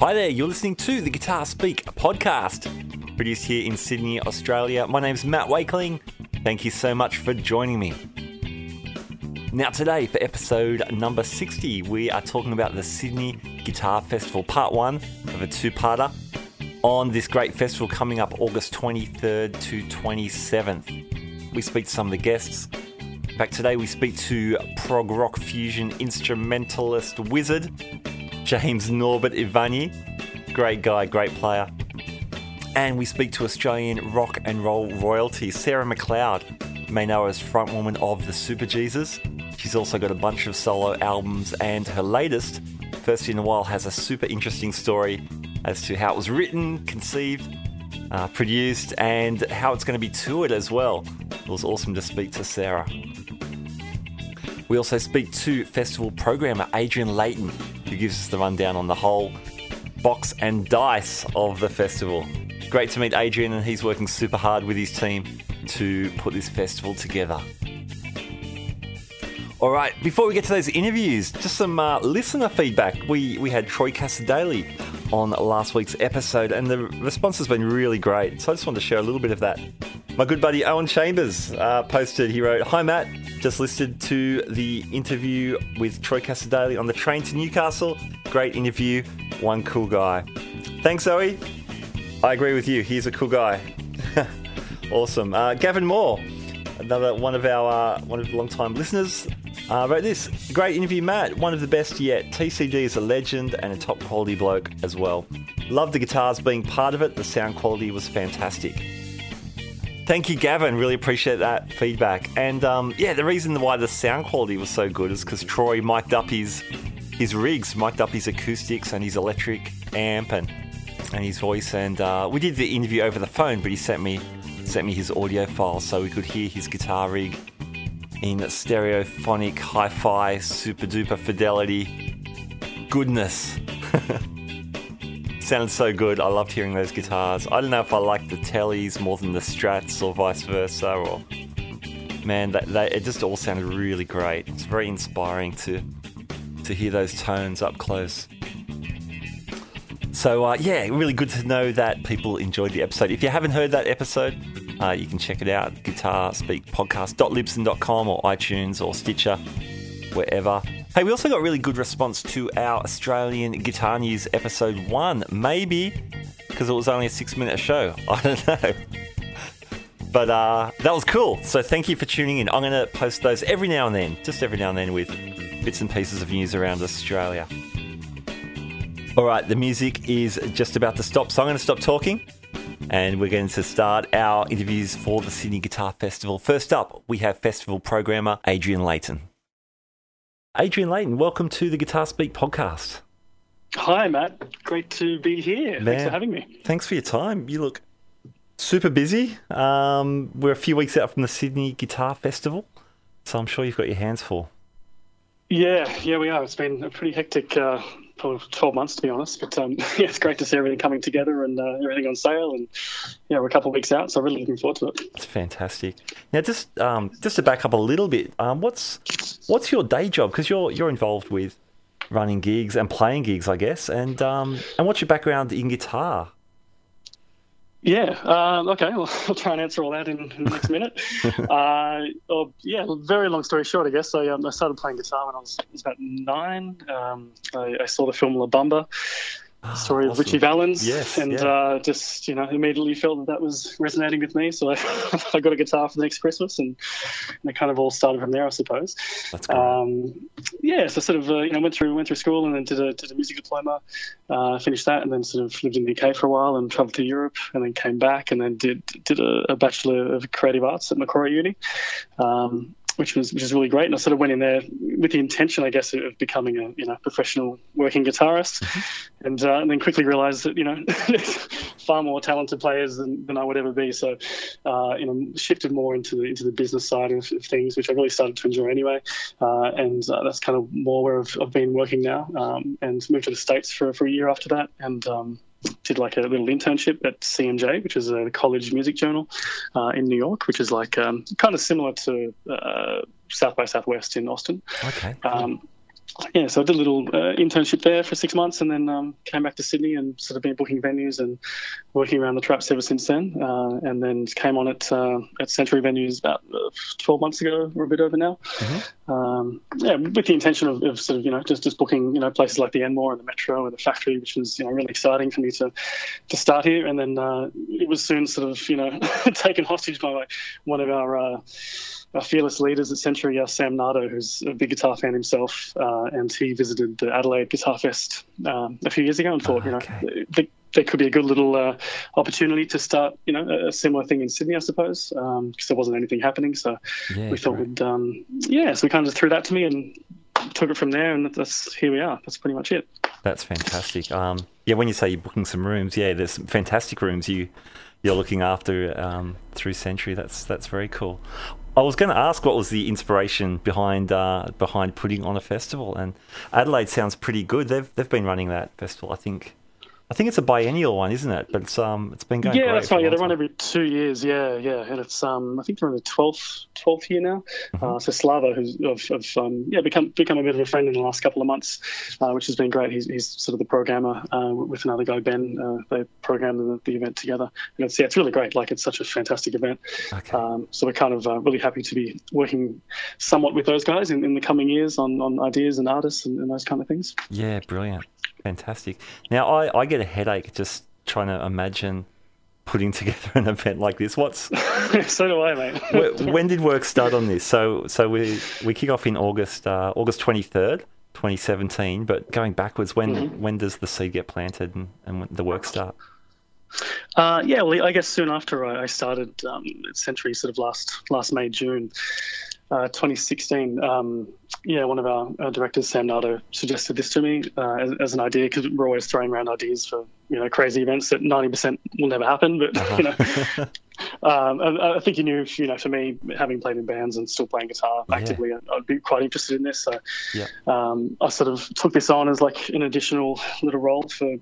Hi there, you're listening to the Guitar Speak podcast, produced here in Sydney, Australia. My name's Matt Wakeling. Thank you so much for joining me. Now, today, for episode number 60, we are talking about the Sydney Guitar Festival, part one of a two parter on this great festival coming up August 23rd to 27th. We speak to some of the guests. In fact, today we speak to prog rock fusion instrumentalist wizard James Norbert Ivanyi. Great guy, great player. And we speak to Australian rock and roll royalty Sarah McLeod. May know as frontwoman of the Superjesus. She's also got a bunch of solo albums, and her latest, First in a While, has a super interesting story as to how it was written, conceived, uh, produced, and how it's going to be toured as well. It was awesome to speak to Sarah. We also speak to festival programmer Adrian Layton, who gives us the rundown on the whole box and dice of the festival. Great to meet Adrian, and he's working super hard with his team to put this festival together. All right, before we get to those interviews, just some uh, listener feedback. We we had Troy Cassar-Daley on last week's episode, and the response has been really great. So I just wanted to share a little bit of that. My good buddy Owen Chambers uh, posted. He wrote, "Hi Matt, just listened to the interview with Troy Cassar-Daley on the train to Newcastle. Great interview. One cool guy. Thanks, Zoe. I agree with you. He's a cool guy. awesome. Uh, Gavin Moore, another one of our uh, one of the long-time listeners, uh, wrote this great interview, Matt. One of the best yet. TCD is a legend and a top quality bloke as well. Love the guitars being part of it. The sound quality was fantastic. Thank you, Gavin. Really appreciate that feedback. And um, yeah, the reason why the sound quality was so good is because Troy mic'd up his his rigs, mic'd up his acoustics and his electric amp and and his voice. And uh, we did the interview over the phone, but he sent me sent me his audio file so we could hear his guitar rig in stereophonic, hi-fi, super duper fidelity goodness. Sounded so good. I loved hearing those guitars. I don't know if I like the Tellys more than the Strats or vice versa. Or man, it just all sounded really great. It's very inspiring to to hear those tones up close. So uh, yeah, really good to know that people enjoyed the episode. If you haven't heard that episode, uh, you can check it out. Guitar Speak Podcast.libsyn.com or iTunes or Stitcher, wherever. Hey, we also got really good response to our Australian Guitar News episode one. Maybe because it was only a six minute show. I don't know. But uh, that was cool. So thank you for tuning in. I'm going to post those every now and then, just every now and then, with bits and pieces of news around Australia. All right, the music is just about to stop, so I'm going to stop talking and we're going to start our interviews for the Sydney Guitar Festival. First up, we have festival programmer Adrian Layton. Adrian Layton, welcome to the Guitar Speak podcast. Hi, Matt. Great to be here. Man, Thanks for having me. Thanks for your time. You look super busy. Um, we're a few weeks out from the Sydney Guitar Festival, so I'm sure you've got your hands full. Yeah, yeah, we are. It's been a pretty hectic uh, for 12 months, to be honest. But um, yeah, it's great to see everything coming together and uh, everything on sale. And yeah, we're a couple of weeks out, so really looking forward to it. It's fantastic. Now, just um, just to back up a little bit, um, what's what's your day job? Because you're you're involved with running gigs and playing gigs, I guess. And um, and what's your background in guitar? Yeah. Um, okay. Well, I'll try and answer all that in, in the next minute. uh, well, yeah. Very long story short, I guess. I, um, I started playing guitar when I was, was about nine. Um, I, I, saw the film La Bamba story awesome. of Ritchie Valens, yes, and yeah. uh, just you know immediately felt that that was resonating with me. So I, I got a guitar for the next Christmas, and, and, it kind of all started from there, I suppose. That's great. Um, yeah, so sort of uh, you know went through went through school and then did a did a music diploma, uh, finished that, and then sort of lived in the UK for a while and travelled to Europe, and then came back and then did did a, a bachelor of creative arts at Macquarie Uni. Um, which was which was really great. And I sort of went in there with the intention, I guess, of becoming a you know professional working guitarist, mm-hmm. and, uh, and then quickly realised that you know there's far more talented players than, than I would ever be. So uh, you know shifted more into the into the business side of, of things, which I really started to enjoy anyway. Uh, and uh, that's kind of more where I've, I've been working now, um, and moved to the states for for a year after that, and um, did like a little internship at CMJ, which is a college music journal uh, in New York, which is like um, kind of similar to uh, South by Southwest in Austin. Okay. Um, yeah, so I did a little uh, internship there for six months, and then um, came back to Sydney and sort of been booking venues and working around the traps ever since then. Uh, and then came on at uh, at Century Venues about uh, 12 months ago, or a bit over now. Mm-hmm. Um, yeah, with the intention of, of, sort of you know just just booking you know places like the Enmore and the Metro and the Factory, which was you know really exciting for me to to start here. And then uh, it was soon sort of you know taken hostage by like, one of our uh, our fearless leaders at Century, uh, Sam Nardo, who's a big guitar fan himself, uh, and he visited the Adelaide Guitar Fest um, a few years ago and thought, oh, okay. you know, the, there could be a good little uh, opportunity to start, you know, a similar thing in Sydney, I suppose, because um, there wasn't anything happening. So yeah, we thought great. we'd, um, yeah, so we kind of threw that to me and took it from there, and that's here we are. That's pretty much it. That's fantastic. Um, yeah, when you say you're booking some rooms, yeah, there's some fantastic rooms you you're looking after um, through Century. That's that's very cool. I was going to ask what was the inspiration behind uh, behind putting on a festival, and Adelaide sounds pretty good. They've they've been running that festival, I think, I think it's a biennial one, isn't it? But it's um, it's been going. Yeah, that's right. Yeah, they run every two years. Yeah, yeah, and it's um, I think they're in the twelfth twelfth year now. Mm-hmm. Uh, so Slava, who's of, of um, yeah, become become a bit of a friend in the last couple of months, uh, which has been great. He's, he's sort of the programmer uh, with another guy, Ben. Uh, they programmed the, the, event together, and it's yeah, it's really great. Like it's such a fantastic event. Okay. Um, so we're kind of uh, really happy to be working somewhat with those guys in, in the coming years on, on ideas and artists and, and those kind of things. Yeah, brilliant. Fantastic. Now, I, I get a headache just trying to imagine putting together an event like this. What's so do I, mate. when did work start on this? So, so we we kick off in August, uh, August twenty third, twenty seventeen. But going backwards, when mm-hmm. when does the seed get planted and, and the work start? Uh, yeah, well, I guess soon after I started um, Century, sort of last last May June. Uh, 2016, um, yeah, one of our, our, directors, Sam Nardo, suggested this to me uh, as, as, an idea because we're always throwing around ideas for you know crazy events that 90% will never happen. But uh-huh. you know, um, I, I, think you knew, you know, for me, having played in bands and still playing guitar actively, yeah. I'd, be quite interested in this. So yeah. um, I sort of took this on as like an additional little role for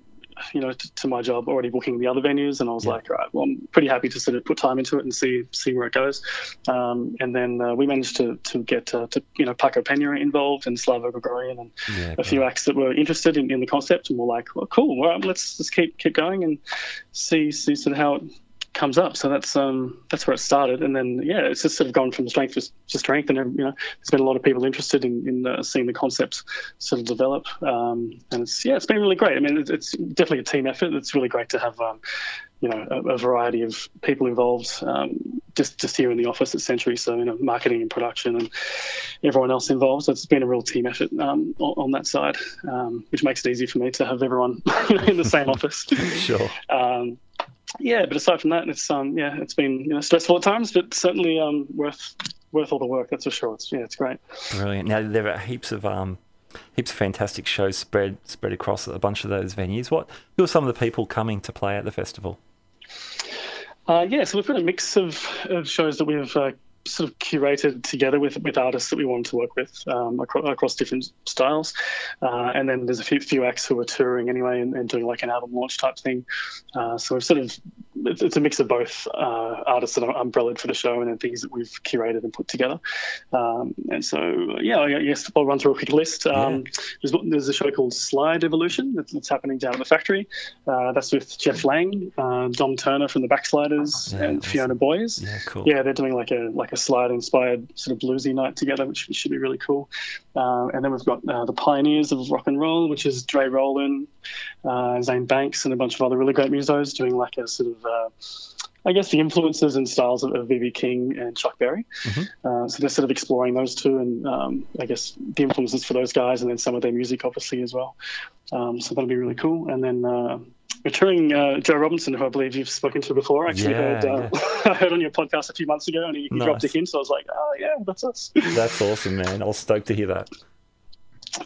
you know, to, to, my job already booking the other venues, and I was yeah. like, right, well, I'm pretty happy to sort of put time into it and see see where it goes. Um, and then uh, we managed to to get uh, to you know Paco Pena involved and Slava Grigoryan and yeah, a few acts that were interested in, in the concept, and we're like, well, cool, well, let's just keep keep going and see see sort of how it comes up. So that's um, that's where it started, and then yeah, it's just sort of gone from strength to, strength, and you know, there's been a lot of people interested in, in uh, seeing the concepts sort of develop, um, and it's yeah, it's been really great. I mean, it's, it's definitely a team effort. It's really great to have um, you know a, a, variety of people involved um, just just here in the office at Century. So you know, marketing and production and everyone else involved. So it's been a real team effort um, on, on, that side, um, which makes it easy for me to have everyone in the same office. sure. Yeah, but aside from that, it's um yeah, it's been you know stressful at times, but certainly um worth worth all the work. That's for sure. It's yeah, it's great. Brilliant. Now there are heaps of um heaps of fantastic shows spread spread across a bunch of those venues. What who are some of the people coming to play at the festival? Uh, yeah, so we've got a mix of, of shows that we've uh, sort of curated together with with artists that we wanted to work with um, across, across, different styles. Uh, and then there's a few, few acts who are touring anyway and, and doing like an album launch type thing. Uh, so we've sort of it's, it's a mix of both uh, artists that are umbrellaed for the show and then things that we've curated and put together. Um, and so yeah, I guess I'll run through a quick list. Um, yeah. there's, there's, a show called Slide Evolution that's, that's happening down at the factory. Uh, that's with Jeff Lang, uh, Dom Turner from the Backsliders, yeah, and Fiona Boyes. Yeah, cool. Yeah, they're doing like a like a slide inspired sort of bluesy night together, which should be really cool. Uh, and then we've got uh, the pioneers of rock and roll, which is Dre Roland, uh, Zane Banks, and a bunch of other really great musos doing like a sort of uh, I guess the influences and styles of, of BB King and Chuck Berry. Mm-hmm. Uh, so they're sort of exploring those two, and um, I guess the influences for those guys, and then some of their music, obviously as well. Um, so that'll be really cool. And then uh, touring uh, Joe Robinson, who I believe you've spoken to before. I Actually, yeah, heard, uh, yeah. I heard on your podcast a few months ago, and he, he nice. dropped a hint. So I was like, oh yeah, that's us. That's awesome, man. I was stoked to hear that.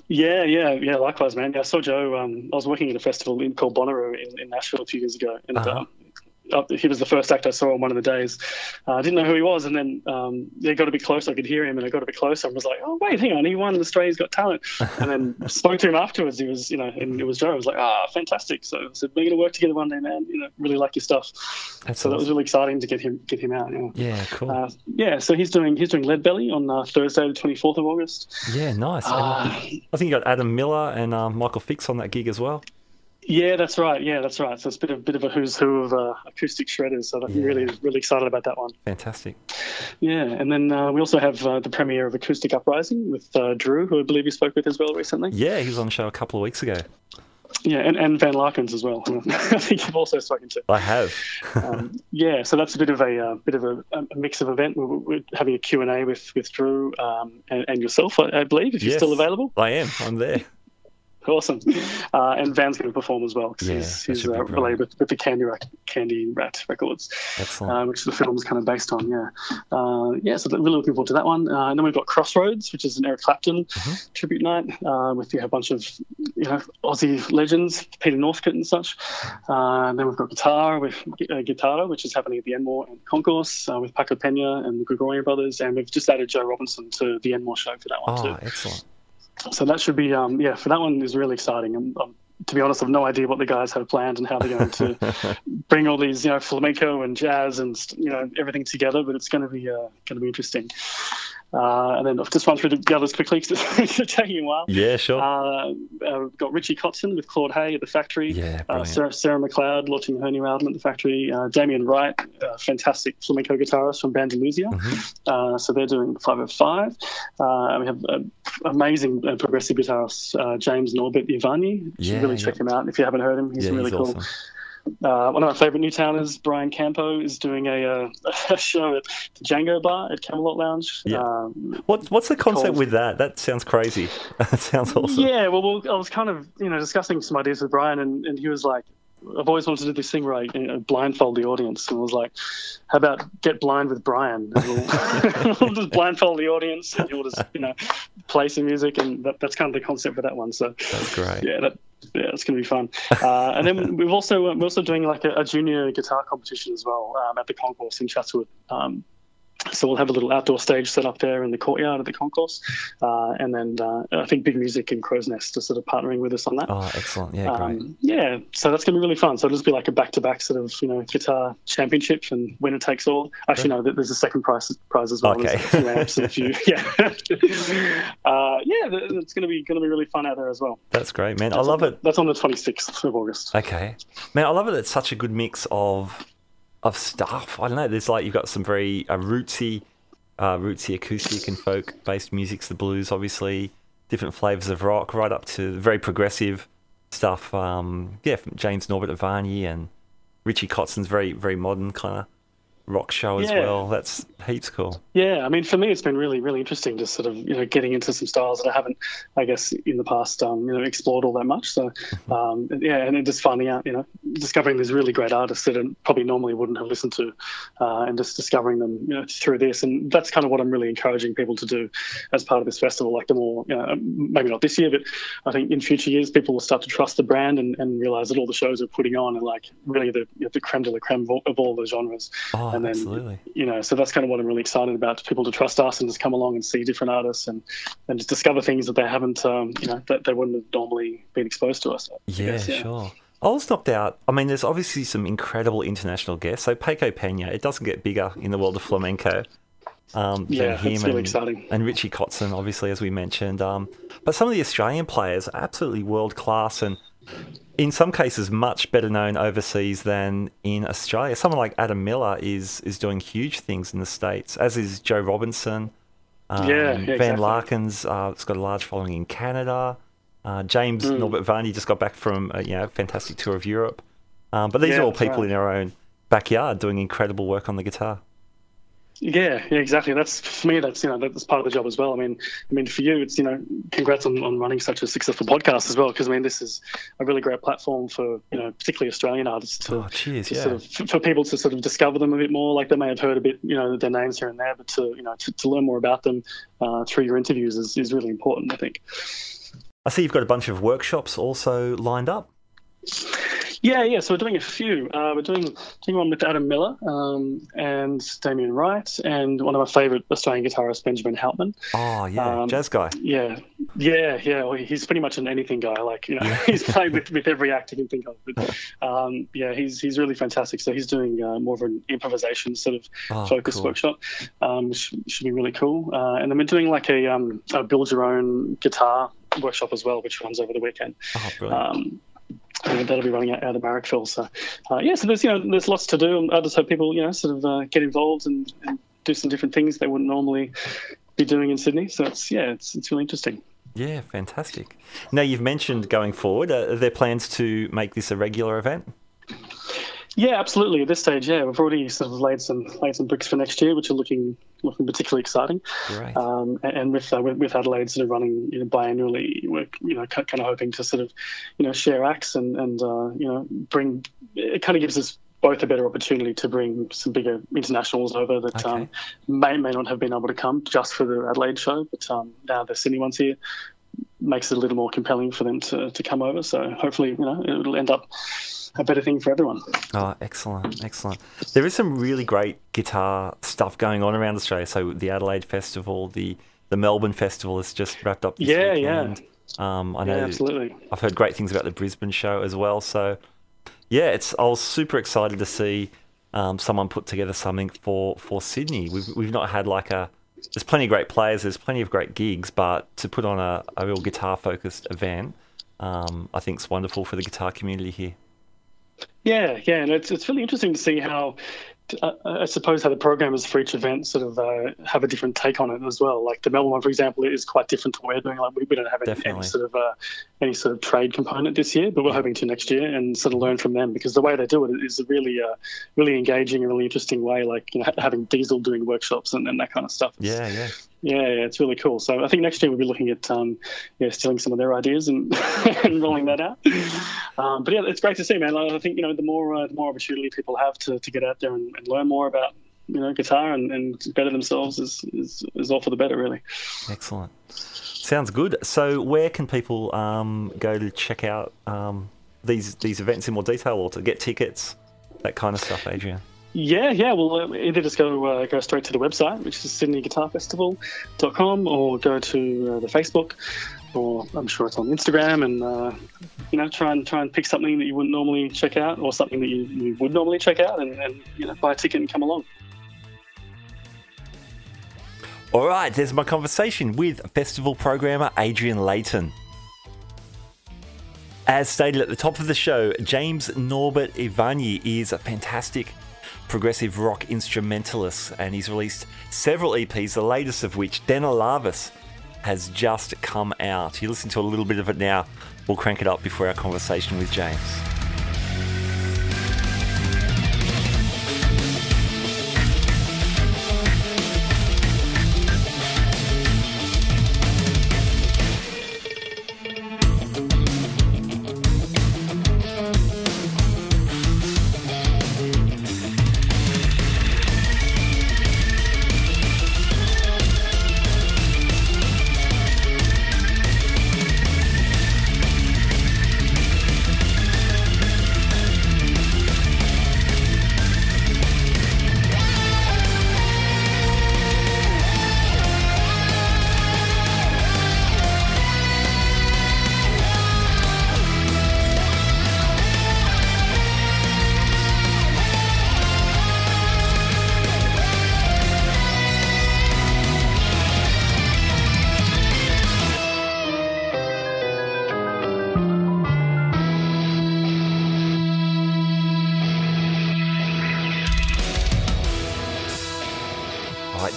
Yeah, yeah, yeah. Likewise, man. Yeah, I saw Joe. Um, I was working at a festival called Bonnaroo in, in, Nashville a few years ago, and uh-huh. um, uh, he was the first act I saw on one of the days. Uh, I didn't know who he was, and then um, yeah, got a bit closer. I could hear him, and I got a bit closer and was like, "Oh wait, hang on, he won Australia's Got Talent." and then spoke to him afterwards. He was, you know, and it was Joe. I was like, "Ah, fantastic!" So I said, "We're going to work together one day, man. You know, really like your stuff." That's so awesome. that was really exciting to get him get him out. Yeah, yeah cool. Uh, yeah, so he's doing he's doing Lead Belly on uh, Thursday, the twenty fourth of August. Yeah, nice. Uh, I think you got Adam Miller and um, Michael Fix on that gig as well. Yeah, that's right. Yeah, that's right. So it's a bit of bit of a who's who of uh, acoustic shredders. So I'm yeah. really really excited about that one. Fantastic. Yeah, and then uh, we also have uh, the premiere of Acoustic Uprising with uh, Drew, who I believe you spoke with as well recently. Yeah, he was on the show a couple of weeks ago. Yeah, and, and Van Larkins as well. I think you've also spoken to. I have. um, yeah, so that's a bit of a uh, bit of a, a, mix of event. We're, we're having a Q and A with with Drew um, and, and, yourself, I, I believe, if yes, you're still available. I am. I'm there. Awesome. Uh, and Van's going to perform as well because yeah, he's, he's uh, related with, with, the CandyRat, Candy Rat Records, uh, which the film is kind of based on. Yeah. Uh, yeah, so really looking forward to that one. Uh, and then we've got Crossroads, which is an Eric Clapton mm-hmm. tribute night uh, with a bunch of you know Aussie legends, Peter Northcote and such. and then we've got Guitar with Guitarra, which is happening at the Enmore and Concourse with Paco Pena and the Grigoryan Brothers. And we've just added Joe Robinson to the Enmore show for that one oh, too. excellent so that should be um, yeah for that one is really exciting. I'm, I'm, to be honest, I've no idea what the guys have planned and how they're going to bring all these you know flamenco and jazz and you know everything together. But it's going to be uh, going to be interesting. Uh, and then I've just run through the others quickly because it's taking a while. Yeah, sure. Uh, uh, we've got Richie Kotzen with Claude Hay at the factory. Yeah, uh, Sarah, Sarah McLeod launching her new album at the factory. Uh, Damien Wright, fantastic flamenco guitarist from Bandalusia. Mm-hmm. Uh, so they're doing 505. Uh, we have amazing progressive guitarist James Norbert Ivanyi. You yeah, really check him out if you haven't heard him. He's yeah, really he's cool. Awesome. Uh, one of my favourite new Newtowners, Brian Campeau, is doing a, uh, a, show at the Django Bar at Camelot Lounge. Yeah. Um, what, what's the concept called... with that? That sounds crazy. that sounds awesome. Yeah, well, well, I was kind of you know discussing some ideas with Brian, and, and he was like, I've always wanted to do this thing where I you know, blindfold the audience, and I was like, "How about get blind with Brian? We'll, we'll, just blindfold the audience, and he'll just you know play some music, and that, that's kind of the concept for that one." So that's great. Yeah, that, yeah, it's going to be fun. Uh, and then we've also we're also doing like a, a junior guitar competition as well um, at the concourse in Chatswood. Um, so we'll have a little outdoor stage set up there in the courtyard of the concourse, uh, and then uh, I think Big Music and Crow's Nest are sort of partnering with us on that. Oh, excellent! Yeah, great. Um, yeah, so that's going to be really fun. So it'll just be like a back-to-back sort of you know guitar championship, and winner takes all. Actually, no, there's a second prize prize as well. Okay. There's a few amps and a few, yeah, uh, yeah. It's going to be going to be really fun out there as well. That's great, man. That's I love on, it. That's on the 26th of August. Okay, man. I love it. It's such a good mix of of stuff. I don't know. There's like you've got some very uh, rootsy uh, rootsy acoustic and folk based music's the blues, obviously, different flavors of rock, right up to very progressive stuff. Um, yeah, from James Norbert Ivanyi and Richie Kotzen's very, very modern kind of rock show as yeah. well. That's heaps cool. Yeah, I mean, for me, it's been really, really interesting to sort of you know getting into some styles that I haven't, I guess, in the past, um, you know, explored all that much. So, mm-hmm. um, yeah, and then just finding out, you know, discovering these really great artists that I probably normally wouldn't have listened to, uh, and just discovering them, you know, through this. And that's kind of what I'm really encouraging people to do as part of this festival. Like the more, you know, maybe not this year, but I think in future years, people will start to trust the brand and, and realize that all the shows we're putting on are like really the you know, the creme de la creme of all, of all the genres. Oh, and then, absolutely. You know, so that's kind of what I'm really excited about people to trust us and just come along and see different artists and, and just discover things that they haven't, um, you know, that they wouldn't have normally been exposed to us. Yeah, guess, yeah. sure. I was knocked out. I mean, there's obviously some incredible international guests. So Paco Pena, it doesn't get bigger in the world of flamenco. Um, yeah, him really and, exciting. And Richie Kotzen, obviously, as we mentioned. Um, but some of the Australian players are absolutely world class and in some cases much better known overseas than in Australia. Someone like Adam Miller is is doing huge things in the states, as is Joe Robinson. Um, yeah, yeah, Van exactly. Larkins uh, has got a large following in Canada. Uh, James mm. Norbert Ivanyi just got back from a you know, fantastic tour of Europe. Um, but these yeah, are all people right. in their own backyard doing incredible work on the guitar. Yeah, yeah, exactly. That's for me. That's you know that's part of the job as well. I mean, I mean for you, it's you know, congrats on, on running such a successful podcast as well. Because I mean, this is a really great platform for you know, particularly Australian artists to, oh, cheers, to yeah. sort of for people to sort of discover them a bit more. Like they may have heard a bit, you know, their names here and there, but to you know, to, to learn more about them uh, through your interviews is, is really important. I think. I see you've got a bunch of workshops also lined up. Yeah, yeah. So we're doing a few. Uh, we're doing doing one with Adam Miller um, and Damien Wright, and one of my favourite Australian guitarists, Benjamin Hauptmann. Oh yeah, Um, jazz guy. Yeah, yeah, yeah. Well, he's pretty much an anything guy. Like you know, he's played with, with every act you can think of. But um, yeah, he's he's really fantastic. So he's doing uh, more of an improvisation sort of Oh, focus cool. workshop, um, which should be really cool. Uh, and then we're doing like a, um, a build your own guitar workshop as well, which runs over the weekend. Oh, Um, that'll be running out, out of Marrickville. So, uh, yeah, so there's you know there's lots to do, and just hope people you know sort of uh, get involved and, and do some different things they wouldn't normally be doing in Sydney. So it's yeah, it's it's really interesting. yeah, fantastic. Now you've mentioned going forward. Uh, are there plans to make this a regular event? Yeah, absolutely. At this stage, yeah, we've already sort of laid some laid some bricks for next year, which are looking looking particularly exciting. Great. Um, and and with, uh, with with Adelaide sort of running you know biannually, we're you know kind of hoping to sort of you know share acts and and uh, you know bring it kind of gives us both a better opportunity to bring some bigger internationals over that Okay. um, may may not have been able to come just for the Adelaide show, but um, now the Sydney ones here makes it a little more compelling for them to, to come over. So hopefully you know it'll end up a better thing for everyone. Oh, excellent, excellent. There is some really great guitar stuff going on around Australia. So the Adelaide Festival, the the Melbourne Festival has just wrapped up this Yeah, yeah. Um, I know Yeah, absolutely. I've heard great things about the Brisbane show as well. So yeah, it's I was super excited to see um, someone put together something for for Sydney. We've we've not had like a there's plenty of great players, there's plenty of great gigs, but to put on a, a real guitar focused event, um, I think it's wonderful for the guitar community here. Yeah, yeah, and it's it's really interesting to see how. Uh, I suppose how the programmers for each event sort of uh, have a different take on it as well. Like the Melbourne one, for example, is quite different to what we're doing. Like we, we don't have any, any sort of uh, any sort of trade component this year, but we're hoping to next year and sort of learn from them because the way they do it is a really uh, really engaging and really interesting way. Like you know, having Diesel doing workshops and, and that kind of stuff. It's- Yeah, yeah. Yeah, yeah, it's really cool. So I think next year we'll be looking at um, yeah, stealing some of their ideas and, and rolling that out. Um, but yeah, it's great to see, man. I think you know the more uh, the more opportunity people have to, to get out there and, and learn more about you know guitar and, and better themselves is, is is all for the better, really. Excellent. Sounds good. So, where can people um, go to check out um, these these events in more detail, or to get tickets, that kind of stuff, Adrian? Yeah, yeah. Well, uh, either just go uh, go straight to the website, which is sydneyguitarfestival.com, or go to uh, the Facebook, or I'm sure it's on Instagram, and uh, you know, try and try and pick something that you wouldn't normally check out, or something that you, you would normally check out, and, and you know, buy a ticket and come along. All right, there's my conversation with festival programmer Adrian Layton. As stated at the top of the show, James Norbert Ivanyi is a fantastic progressive rock instrumentalist, and he's released several EPs, the latest of which, Denlavis, has just come out. You listen to a little bit of it now. We'll crank it up before our conversation with James.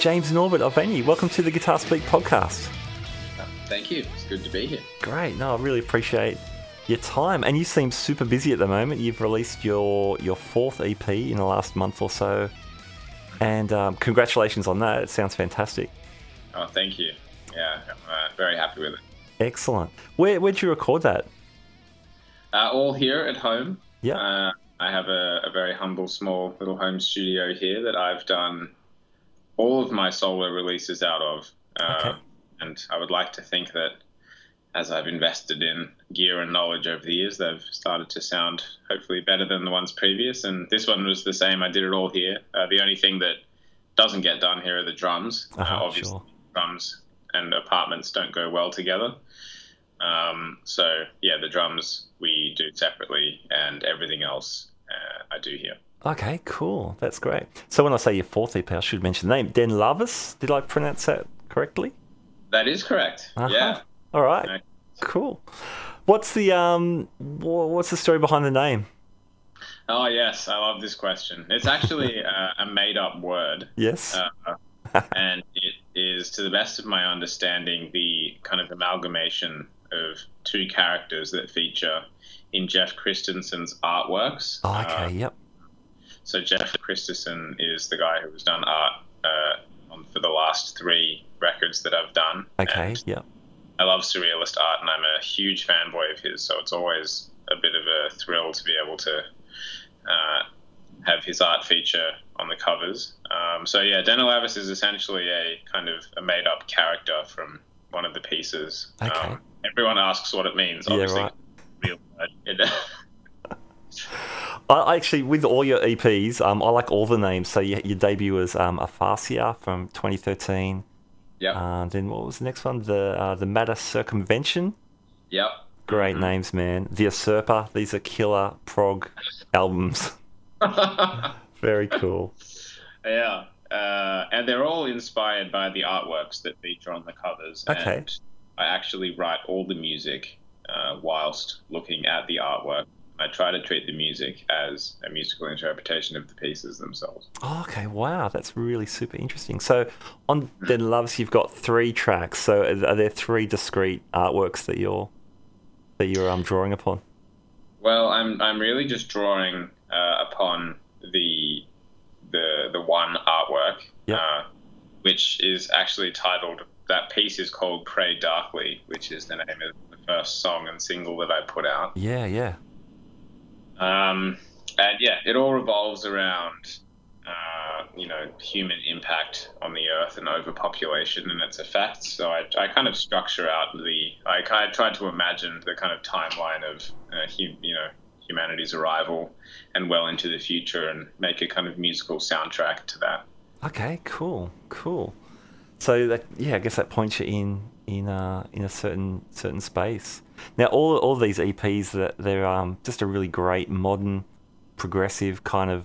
James Norbert Ivanyi, welcome to the Guitar Speak podcast. Thank you. It's good to be here. Great. No, I really appreciate your time. And you seem super busy at the moment. You've released your your fourth EP in the last month or so, and um, congratulations on that. It sounds fantastic. Oh, thank you. Yeah, I'm uh, very happy with it. Excellent. Where where'd you record that? Uh, all here at home. Yeah. Uh, I have a, a very humble, small little home studio here that I've done all of my solo releases out of. Uh, Okay. And I would like to think that as I've invested in gear and knowledge over the years, they've started to sound hopefully better than the ones previous. And this one was the same. I did it all here. Uh, the only thing that doesn't get done here are the drums. Uh-huh, uh, obviously, sure. drums and apartments don't go well together. Um, so yeah, the drums we do separately, and everything else uh, I do here. Okay, cool. That's great. So when I say your fourth EP, I should mention the name Denlavis. Did I pronounce that correctly? That is correct. Uh-huh. Yeah. All right. Okay. Cool. What's the um? What's the story behind the name? Oh yes, I love this question. It's actually uh, a made-up word. Yes. uh, and it is, to the best of my understanding, the kind of amalgamation of two characters that feature in Jeff Christensen's artworks. oh, Uh, okay. yep. So Jeff Christensen is the guy who has done art uh, on, for the last three records that I've done. Okay. And Yep. I love surrealist art, and I'm a huge fanboy of his. So it's always a bit of a thrill to be able to uh, have his art feature on the covers. Um, so yeah, Denlavis is essentially a kind of a made-up character from one of the pieces. Okay. Um, everyone asks what it means. Yeah, Obviously, right. real I actually, with all your EPs, um, I like all the names. So your, your debut was um, Aphasia from 2013. yep. Uh, then what was the next one? The uh, the Matter Circumvention. yep. Great names, man. The Usurper. These are killer prog albums. Very cool. Yeah. Uh, and they're all inspired by the artworks that feature on the covers. Okay. And I actually write all the music uh, whilst looking at the artwork. I try to treat the music as a musical interpretation of the pieces themselves. Oh, okay, wow, that's really super interesting. So on Denlavis, you've got three tracks. So are there three discrete artworks that you're that you're um, drawing upon? Well, I'm I'm really just drawing uh, upon the the the one artwork, Yeah. uh, which is actually titled. That piece is called "Pray Darkly," which is the name of the first song and single that I put out. Yeah, yeah. Um, and yeah, it all revolves around, uh, you know, human impact on the earth and overpopulation and its effects. So I, I kind of structure out the, I kind of tried to imagine the kind of timeline of, uh, hu- you know, humanity's arrival and well into the future and make a kind of musical soundtrack to that. Okay, cool, cool. So that yeah, I guess that points you in in uh, in a certain certain space. Now all all these EPs that they're um, just a really great modern, progressive kind of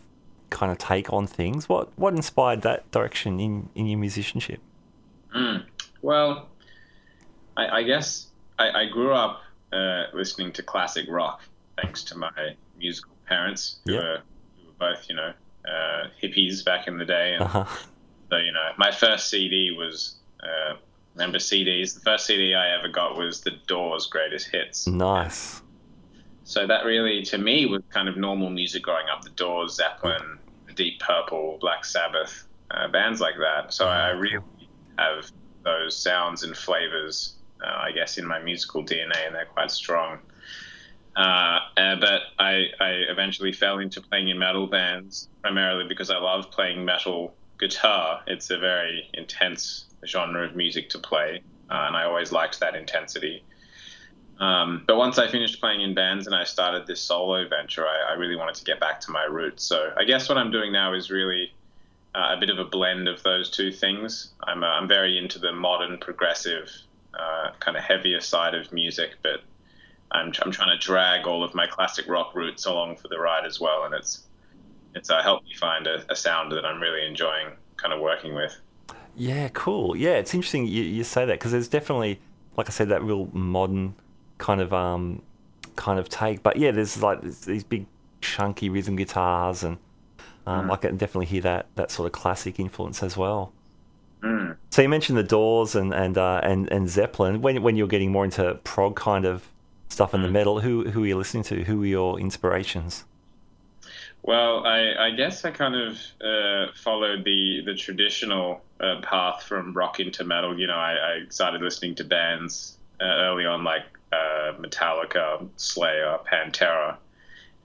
kind of take on things. What what inspired that direction in in your musicianship? Mm. Well, I, I guess I, I grew up uh, listening to classic rock thanks to my musical parents, who, Yeah. were, who were both, you know, uh, hippies back in the day. And Uh-huh. So, you know, my first CD was, uh, remember CDs? The first CD I ever got was The Doors' Greatest Hits. Nice. So that really, to me, was kind of normal music growing up. The Doors, Zeppelin, Deep Purple, Black Sabbath, uh, bands like that. So I really have those sounds and flavors, uh, I guess, in my musical DNA, and they're quite strong. Uh, uh, but I, I eventually fell into playing in metal bands, primarily because I love playing metal guitar. It's a very intense genre of music to play, uh, and I always liked that intensity. Um, but once I finished playing in bands and I started this solo venture, I, I really wanted to get back to my roots. So I guess what I'm doing now is really uh, a bit of a blend of those two things. I'm, uh, I'm very into the modern, progressive, uh, kind of heavier side of music, but I'm, I'm trying to drag all of my classic rock roots along for the ride as well. And it's it's uh, helped me find a, a sound that I'm really enjoying kind of working with. Yeah, cool. Yeah, it's interesting you, you say that because there's definitely, like I said, that real modern kind of um kind of take. But yeah, there's like these big chunky rhythm guitars, and um, I can definitely hear that that sort of classic influence as well. Mm. So you mentioned the Doors and and uh, and and Zeppelin. When when you're getting more into prog kind of stuff in the metal, who who are you listening to? Who are your inspirations? Well, I, I guess I kind of uh, followed the the traditional uh, path from rock into metal. You know, I, I started listening to bands uh, early on, like uh, Metallica, Slayer, Pantera,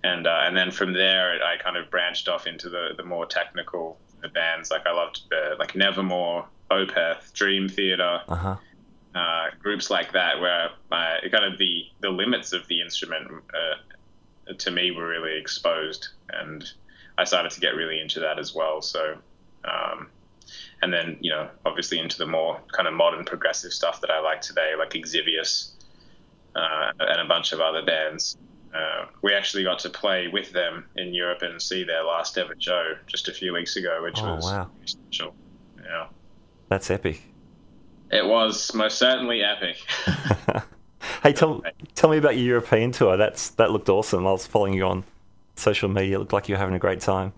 and uh, and then from there, I kind of branched off into the, the more technical bands. Like I loved uh, like Nevermore, Opeth, Dream Theater, Uh huh. uh, groups like that, where uh, kind of the the limits of the instrument uh, to me were really exposed, and I started to get really into that as well. So. Um, and then, you know, obviously into the more kind of modern progressive stuff that I like today, like Exivious uh, and a bunch of other bands. Uh, we actually got to play with them in Europe and see their last ever show just a few weeks ago, which Oh, was wow. special. Yeah, That's epic. it was most certainly epic. hey, tell tell me about your European tour. That's that looked awesome. I was following you on social media. It looked like you were having a great time.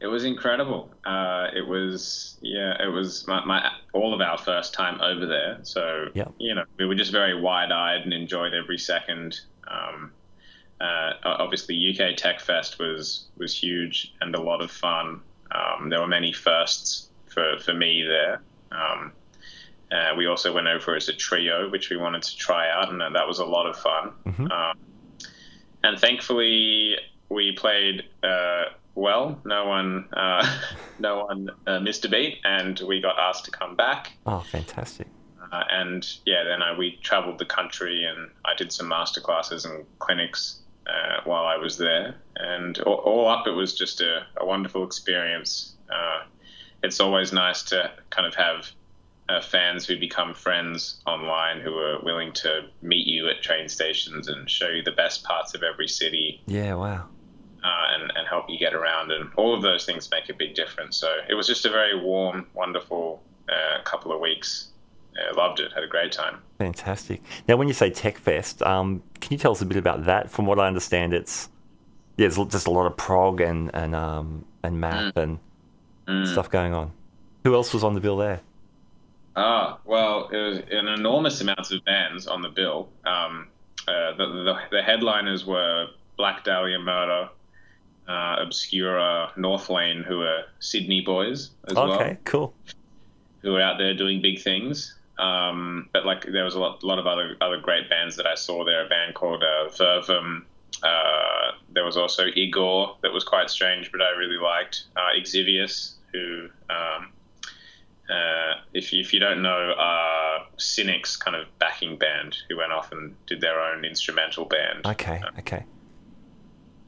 It was incredible. Uh, it was yeah, it was my, my all of our first time over there. So Yep. you know, we were just very wide eyed and enjoyed every second. Um, uh, obviously, UK Tech Fest was was huge and a lot of fun. Um, there were many firsts for for me there. Um, uh, we also went over as a trio, which we wanted to try out, and that was a lot of fun. Mhm. Um, and thankfully, we played uh, well. No one, uh, no one uh, missed a beat, and we got asked to come back. Oh, fantastic. Uh, and yeah, then I, we travelled the country, and I did some master classes and clinics uh, while I was there. And all, all up, it was just a, a wonderful experience. Uh, it's always nice to kind of have uh, fans who become friends online who are willing to meet you at train stations and show you the best parts of every city Yeah, wow. uh, and, and help you get around. And all of those things make a big difference. So it was just a very warm, wonderful uh, couple of weeks. Yeah, loved it. Had a great time. Fantastic. Now, when you say Tech Fest, um, can you tell us a bit about that? From what I understand, it's yeah, there's just a lot of prog and and um, and math and Mm. stuff going on. Who else was on the bill there? Ah, well, it was an enormous amounts of bands on the bill. Um, uh, the, the, the headliners were Black Dahlia Murder, uh, Obscura, North Lane, who are Sydney boys as well. Okay, cool. who are out there doing big things. Um, but like there was a lot, lot of other other great bands that I saw there. A band called uh, Vervum. Uh, there was also Igor that was quite strange, but I really liked. Uh, Exivious, who, um, uh, if you, if you don't know, uh, Cynics kind of backing band who went off and did their own instrumental band. Okay, okay.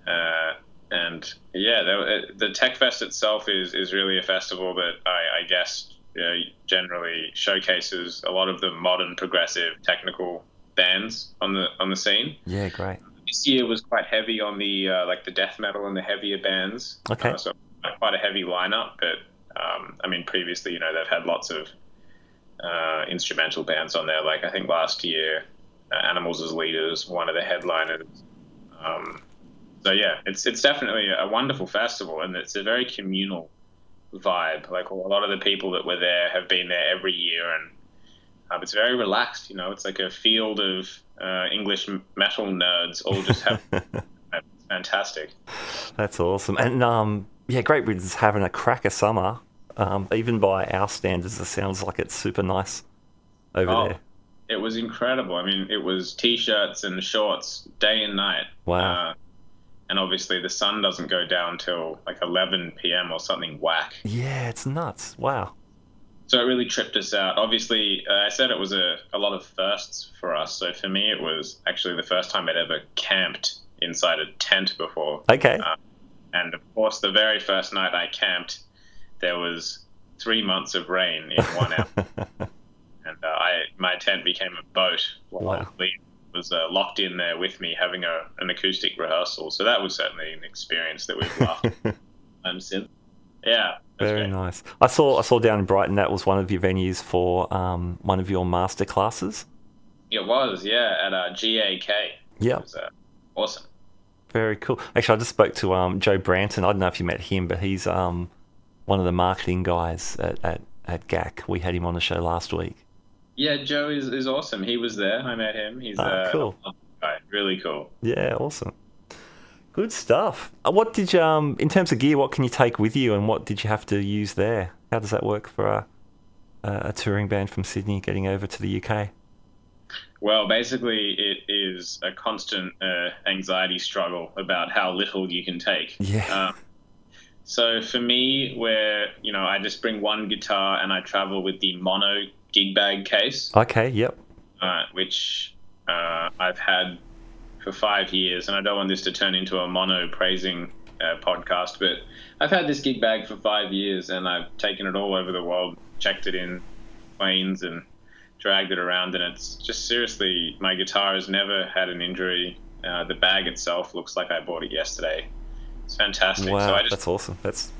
Uh, and yeah, there, the Tech Fest itself is, is really a festival that I, I guess know, generally showcases a lot of the modern progressive technical bands on the on the scene. Yeah, great. This year was quite heavy on the uh, like the death metal and the heavier bands. Okay. Uh, so quite a heavy lineup, but um, I mean previously, you know, they've had lots of uh, instrumental bands on there. Like I think last year, uh, Animals as Leaders, one of the headliners. Um, so yeah, it's it's definitely a wonderful festival, and it's a very communal vibe. Like a lot of the people that were there have been there every year, and um, it's very relaxed. You know, it's like a field of uh, English metal nerds all just have fantastic. That's awesome. And um, yeah, Great Britain's having a cracker summer. Um, even by our standards, it sounds like it's super nice over Oh, there. it was incredible. I mean, it was t-shirts and shorts day and night. Wow. Uh, and obviously, the sun doesn't go down till like 11 p.m. or something whack. Yeah, it's nuts. Wow. So it really tripped us out. Obviously, uh, I said it was a, a lot of firsts for us. So for me, it was actually the first time I'd ever camped inside a tent before. Okay. Uh, and of course, the very first night I camped, there was three months of rain in one hour, and uh, I my tent became a boat while Wow. Lee was uh, locked in there with me having a, an acoustic rehearsal. So that was certainly an experience that we've laughed um, since. Yeah, that's Very great. nice. I saw I saw down in Brighton that was one of your venues for um, one of your master classes. It was, yeah, at uh, GAK. Yeah, uh, awesome. very cool. Actually, I just spoke to um, Joe Branton. I don't know if you met him, but he's um, one of the marketing guys at, at, at GAK. We had him on the show last week. Yeah, Joe is, is awesome. He was there. I met him. He's uh, cool. guy. really cool. Yeah, awesome. Good stuff. Uh, What did you, um, in terms of gear, what can you take with you, and what did you have to use there? How does that work for a, a, a touring band from Sydney getting over to the UK? Well, basically, it is a constant uh, anxiety struggle about how little you can take. Yeah. Um, so for me, where you know I just bring one guitar and I travel with the mono gig bag case. Okay, yep. Uh, which uh, I've had for five years, and I don't want this to turn into a mono praising uh, podcast, but I've had this gig bag for five years, and I've taken it all over the world, checked it in planes, and dragged it around, and it's just seriously, my guitar has never had an injury. Uh, the bag itself looks like I bought it yesterday. It's fantastic. Wow, so I just, that's awesome. That's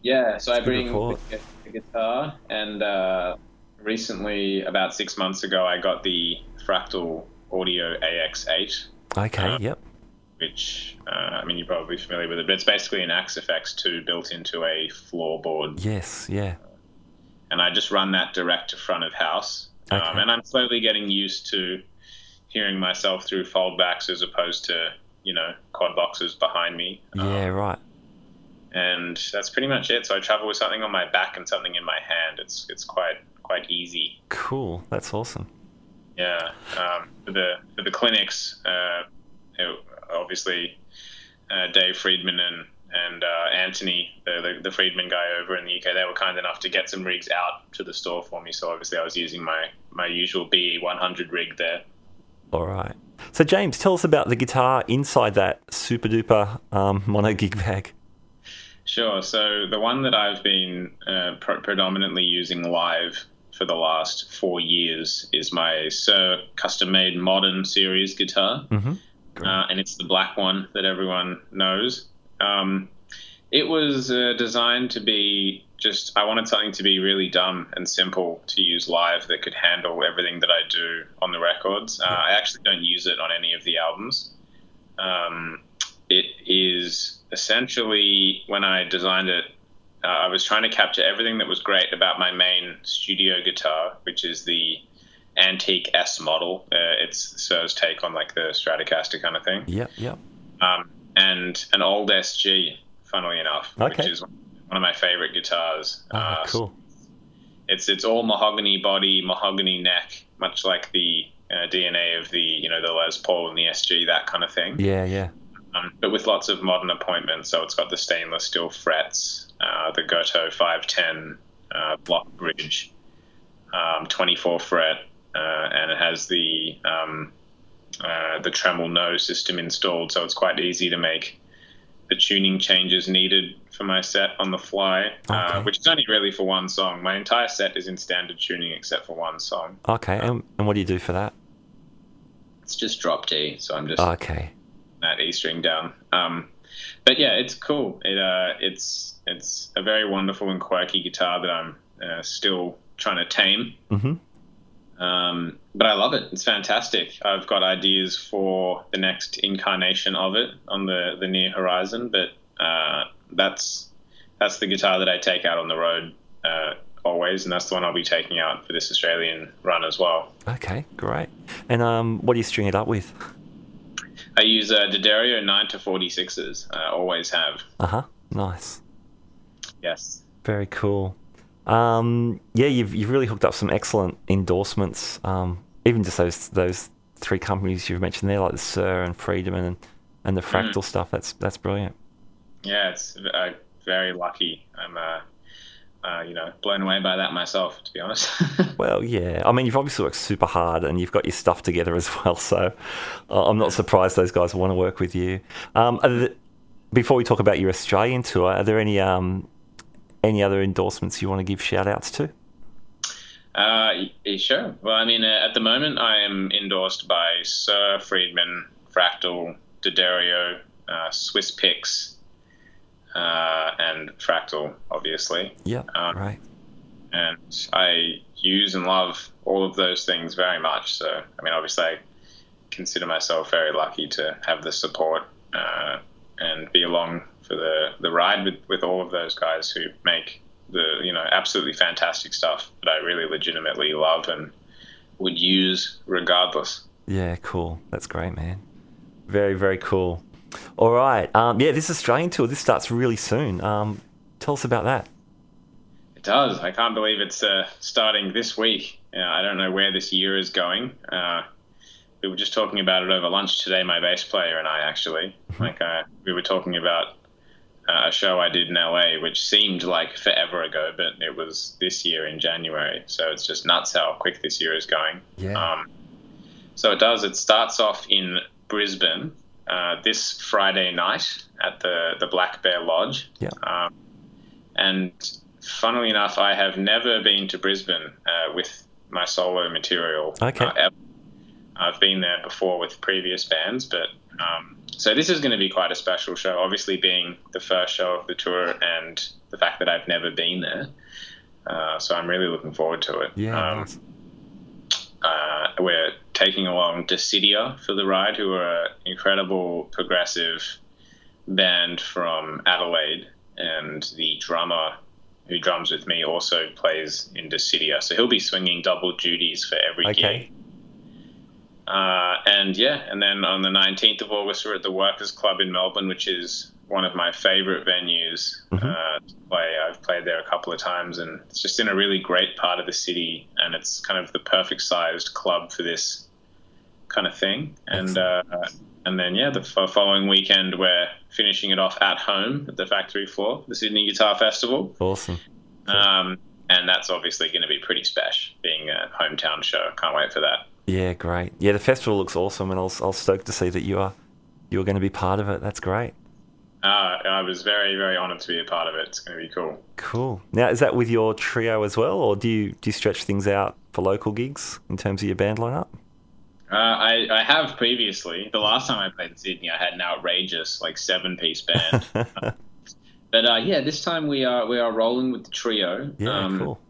yeah, so I good bring the, the guitar, and uh, recently, about six months ago, I got the Fractal Audio AX8, okay, Uh, yep. which uh, I mean you're probably familiar with it, but it's basically an Axe FX2 built into a floorboard, Yes, yeah. and I just run that direct to front of house, um, and I'm slowly getting used to hearing myself through foldbacks as opposed to you know quad boxes behind me. Um, Yeah, right. and that's pretty much it. So I travel with something on my back and something in my hand. It's it's quite quite easy. Cool. That's awesome. Yeah. Um, for the for the clinics, uh, it- obviously uh, Dave Friedman and and uh, Anthony, the, the the Friedman guy over in the UK, they were kind enough to get some rigs out to the store for me. So obviously I was using my my usual BE 100 rig there. All right. So, James, tell us about the guitar inside that super duper um, mono gig bag. Sure. So the one that I've been uh, pre- predominantly using live for the last four years is my Suhr custom made modern series guitar, Mm-hmm. uh, and it's the black one that everyone knows. Um, it was uh, designed to be just, I wanted something to be really dumb and simple to use live that could handle everything that I do on the records. Uh, I actually don't use it on any of the albums. Um, it is essentially when I designed it, uh, I was trying to capture everything that was great about my main studio guitar, which is the antique S model. Uh, it's Suhr's take on like the Stratocaster kind of thing, Yep, yep. um, and an old SG, funnily enough, Okay. which is one of my favorite guitars. Ah, Uh, cool. it's it's all mahogany body, mahogany neck, much like the uh, DNA of the you know the Les Paul and the SG, that kind of thing Yeah, yeah. um, but with lots of modern appointments. So it's got the stainless steel frets, uh, the Gotoh 510 uh, block bridge, um, 24 fret, uh, and it has the um, uh, the Tremol-No system installed. So it's quite easy to make the tuning changes needed for my set on the fly, Okay. uh, which is only really for one song. My entire set is in standard tuning except for one song. Okay, and, and what do you do for that? It's just drop D, so I'm just Okay. that E string down. Um, but yeah, it's cool. It uh, it's it's a very wonderful and quirky guitar that I'm uh, still trying to tame. Mm-hmm. Um, but I love it. It's fantastic. I've got ideas for the next incarnation of it on the, the near horizon. But uh, that's that's the guitar that I take out on the road uh, always, and that's the one I'll be taking out for this Australian run as well. Okay, great. And um, what do you string it up with? I use uh, D'Addario 9 to 46s. I always have. Uh huh. Nice. Yes. Very cool. Um, yeah, you've you've really hooked up some excellent endorsements. Um, even just those those three companies you've mentioned there, like the Suhr and Friedman and and the Fractal stuff. That's that's brilliant. Yeah, it's uh, very lucky. I'm, uh, uh, you know, blown away by that myself, to be honest. Well, yeah. I mean, you've obviously worked super hard and you've got your stuff together as well. So uh, I'm not surprised those guys want to work with you. Um, there- before we talk about your Australian tour, are there any um, any other endorsements you want to give shout outs to? uh, sure. Well, I mean, uh, at the moment, I am endorsed by Suhr Friedman, Fractal, D'Addario, uh, Swiss Picks, uh, and Fractal, obviously. Yeah, Um, right. and I use and love all of those things very much. So, I mean, obviously, I consider myself very lucky to have the support uh, and be along for the, the ride with, with all of those guys who make the you know absolutely fantastic stuff that I really legitimately love and would use regardless. Yeah, cool. That's great, man. Very, very cool. All right. Um, yeah, this Australian tour, this starts really soon. Um, tell us about that. It does. I can't believe it's uh, starting this week. Uh, I don't know where this year is going. Uh, we were just talking about it over lunch today, my bass player and I actually. Like uh, we were talking about a show I did in LA, which seemed like forever ago, but it was this year in January. So it's just nuts how quick this year is going. Yeah. Um, so it does. It starts off in Brisbane uh, this Friday night at the the Black Bear Lodge. Yeah. Um, and funnily enough, I have never been to Brisbane uh, with my solo material. Okay. uh, ever. I've been there before with previous bands, but um, so this is going to be quite a special show. Obviously, being the first show of the tour, and the fact that I've never been there, uh, so I'm really looking forward to it. Yeah. Um, uh, we're taking along Dyssidia for the ride, who are an incredible progressive band from Adelaide, and the drummer who drums with me also plays in Dyssidia, so he'll be swinging double duties for every Okay. gig. Uh, and yeah, and then on the 19th of August, we're at the Workers Club in Melbourne, which is one of my favorite venues Mhm. uh, to play. I've played there a couple of times, and it's just in a really great part of the city, and it's kind of the perfect sized club for this kind of thing. And uh, and then yeah, the f- following weekend, we're finishing it off at home at the factory floor, the Sydney Guitar Festival. Awesome. Um, and that's obviously going to be pretty special, being a hometown show. Can't wait for that. Yeah, great. Yeah, the festival looks awesome, and I was, I was stoked to see that you are you're going to be part of it. That's great. Uh, I was very, very honoured to be a part of it. It's going to be cool. Cool. Now, is that with your trio as well, or do you do you stretch things out for local gigs in terms of your band lineup? Uh, I, I have previously. The last time I played in Sydney, I had an outrageous like seven piece band. but uh, yeah, this time we are we are rolling with the trio. yeah, um, cool.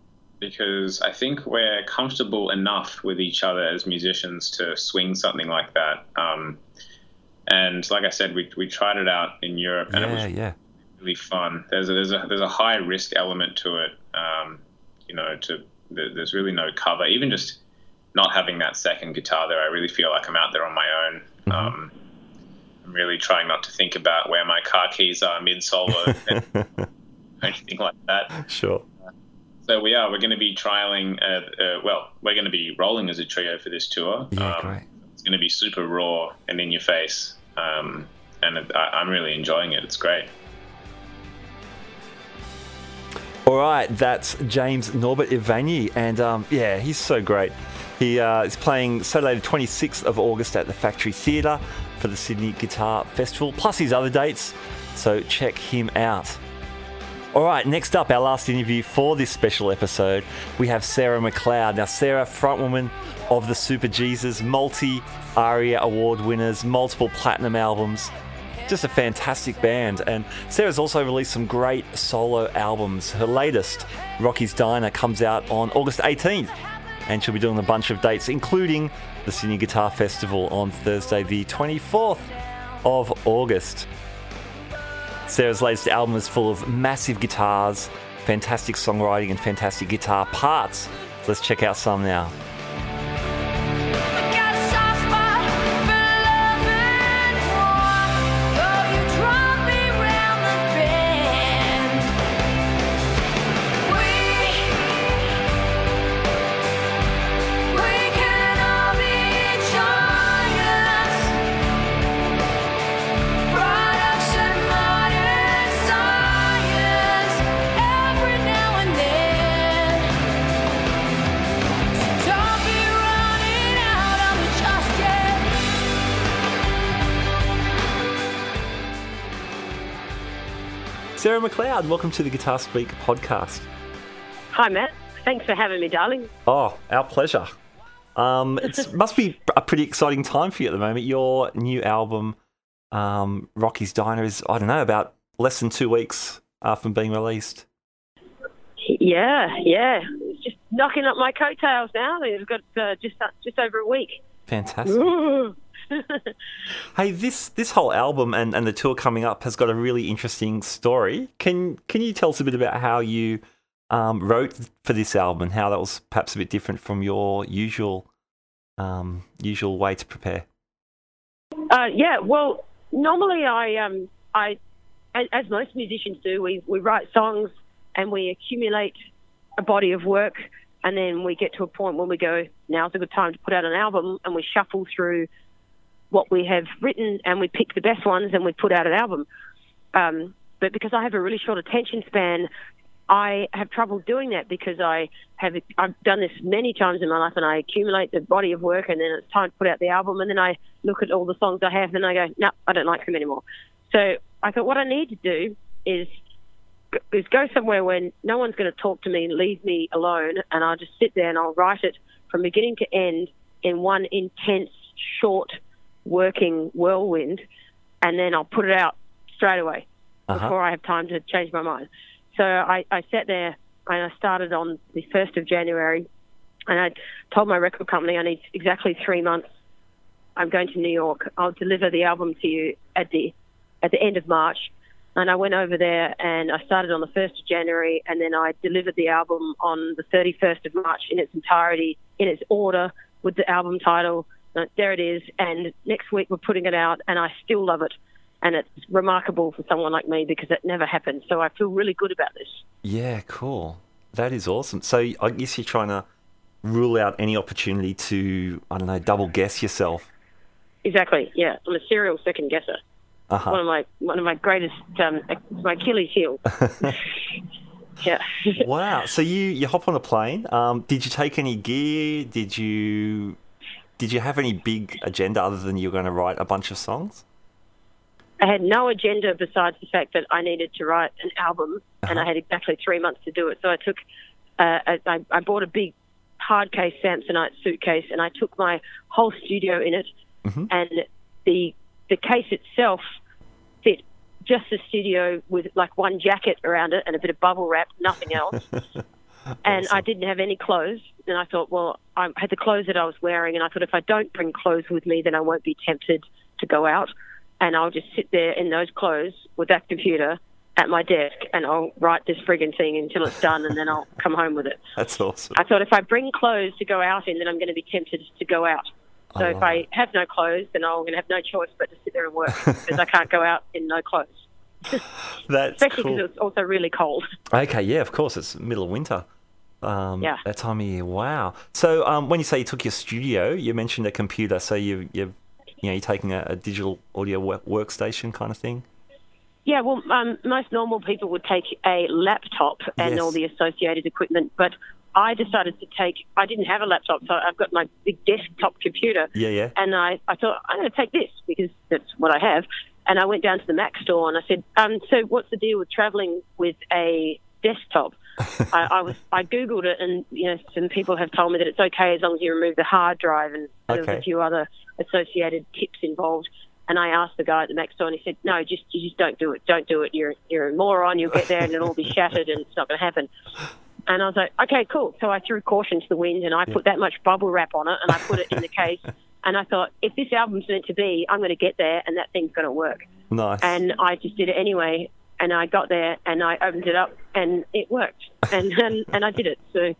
Because I think we're comfortable enough with each other as musicians to swing something like that. Um, and like I said, we we tried it out in Europe, and it Yeah, was yeah, really fun. There's a, there's a there's a high risk element to it. Um, you know, to there's really no cover. Even just not having that second guitar there, I really feel like I'm out there on my own. Mhm. Um, I'm really trying not to think about where my car keys are mid solo anything like that. sure. So we are. We're going to be trialing. Uh, uh, well, we're going to be rolling as a trio for this tour. Yeah, Um, great. It's going to be super raw and in your face, um, and it, I, I'm really enjoying it. It's great. All right, that's James Norbert Ivanyi, and um, yeah, he's so great. He uh, is playing Saturday, the 26th of August at the Factory Theatre for the Sydney Guitar Festival, plus his other dates. So check him out. All right, next up, our last interview for this special episode, we have Sarah McLeod. Now, Sarah, frontwoman of the Superjesus, multi ARIA award winners, multiple platinum albums, just a fantastic band. And Sarah's also released some great solo albums. Her latest, Rocky's Diner, comes out on August 18th, and she'll be doing a bunch of dates, including the Sydney Guitar Festival on Thursday, the 24th of August. Sarah's latest album is full of massive guitars, fantastic songwriting, and fantastic guitar parts. Let's check out some now. Sarah McLeod, welcome to the Guitar Speak podcast. Hi, Matt. Thanks for having me, darling. Oh, our pleasure. Um, it must be a pretty exciting time for you at the moment. Your new album, um, Rocky's Diner, is I don't know about less than two weeks uh, from being released. Yeah, yeah. It's just knocking up my coattails now. It's got uh, just just over a week. Fantastic. Ooh. Hey, this this whole album and, and the tour coming up has got a really interesting story. Can can you tell us a bit about how you um, wrote for this album and how that was perhaps a bit different from your usual um, usual way to prepare? uh, yeah. Well, normally I um I as, most musicians do, we we write songs and we accumulate a body of work, and then we get to a point when we go, now's a good time to put out an album, and we shuffle through what we have written and we pick the best ones and we put out an album. Um, but because I have a really short attention span, I have trouble doing that because I have I've done this many times in my life, and I accumulate the body of work, and then it's time to put out the album, and then I look at all the songs I have, and I go, no, I don't like them anymore. So I thought what I need to do is is go somewhere where no one's going to talk to me and leave me alone, and I'll just sit there and I'll write it from beginning to end in one intense, short, working whirlwind, and then I'll put it out straight away Uh-huh. before I have time to change my mind. So I, I sat there and I started on the 1st of January, and I told my record company I need exactly three months. I'm going to New York. I'll deliver the album to you at the at the end of March. And I went over there and I started on the 1st of January and then I delivered the album on the 31st of March in its entirety, in its order, with the album title. There it is. And next week we're putting it out and I still love it. And it's remarkable for someone like me because it never happened. So I feel really good about this. Yeah, cool. That is awesome. So I guess you're trying to rule out any opportunity to, I don't know, double guess yourself. Exactly. Yeah. I'm a serial second guesser. Uh-huh. One of my one of my greatest um, my Achilles heel. yeah. Wow. So you you hop on a plane. Um, did you take any gear? Did you did you have any big agenda other than you were going to write a bunch of songs? I had no agenda besides the fact that I needed to write an album, and I had exactly three months to do it. So I took, uh, I, I- I bought a big hard case Samsonite suitcase, and I took my whole studio in it, and the the case itself fit just the studio with like one jacket around it and a bit of bubble wrap, nothing else. and I didn't have any clothes. And I thought, well, I had the clothes that I was wearing, and I thought if I don't bring clothes with me, then I won't be tempted to go out, and I'll just sit there in those clothes with that computer at my desk, and I'll write this frigging thing until it's done, and then I'll come home with it. That's awesome. I thought if I bring clothes to go out in, then I'm going to be tempted to go out. So I if I have no clothes, then I'm going to have no choice but to sit there and work because I can't go out in no clothes, That's especially cool. because it's also really cold. Okay, yeah, of course. It's middle of winter. Um, Yeah. That time of year. Wow. So um, when you say you took your studio, you mentioned a computer. So you you you know you're taking a, a digital audio work- workstation kind of thing. Yeah, well, um, most normal people would take a laptop and Yes. all the associated equipment, but I decided to take. I didn't have a laptop, so I've got my big desktop computer, Yeah, yeah. and I, I thought I'm going to take this because that's what I have. And I went down to the Mac store and I said, um, "So what's the deal with traveling with a desktop?" I, I was I googled it, and you know, some people have told me that it's okay as long as you remove the hard drive, and there was a few other associated tips involved. And I asked the guy at the Mac store, and he said, "No, just you just don't do it. Don't do it. You're you're a moron. You'll get there, and it'll all be shattered, and it's not going to happen." And I was like, "Okay, cool." So I threw caution to the wind, and I put that much bubble wrap on it, and I put it in the case. And I thought, if this album's meant to be, I'm going to get there, and that thing's going to work. Nice. And I just did it anyway. And I got there, and I opened it up, and it worked. And and, and I did it. So,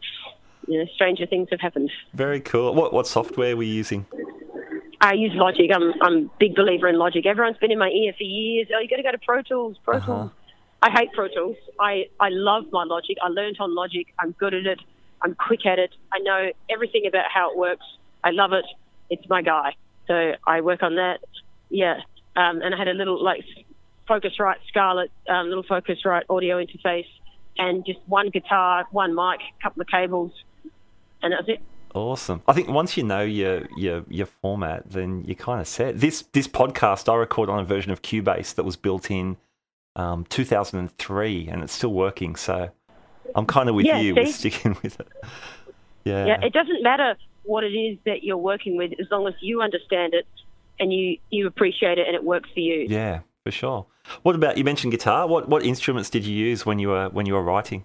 you know, stranger things have happened. Very cool. What what software were you using? I use Logic. I'm I'm a big believer in Logic. Everyone's been in my ear for years. Oh, you got to go to Pro Tools. Pro Uh-huh. Tools. I hate Pro Tools. I I love my Logic. I learned on Logic. I'm good at it. I'm quick at it. I know everything about how it works. I love it. It's my guy. So I work on that. Yeah. Um, and I had a little like Focusrite Scarlett, um, little Focusrite audio interface, and just one guitar, one mic, a couple of cables, and that was it. Awesome. I think once you know your your your format, then you're kind of set. This this podcast I record on a version of Cubase that was built in um, 2003, and it's still working. So I'm kind of with Yeah, you with sticking with it. Yeah. Yeah, it doesn't matter what it is that you're working with as long as you understand it and you, you appreciate it and it works for you. Yeah, for sure. What about you mentioned guitar? What what instruments did you use when you were when you were writing?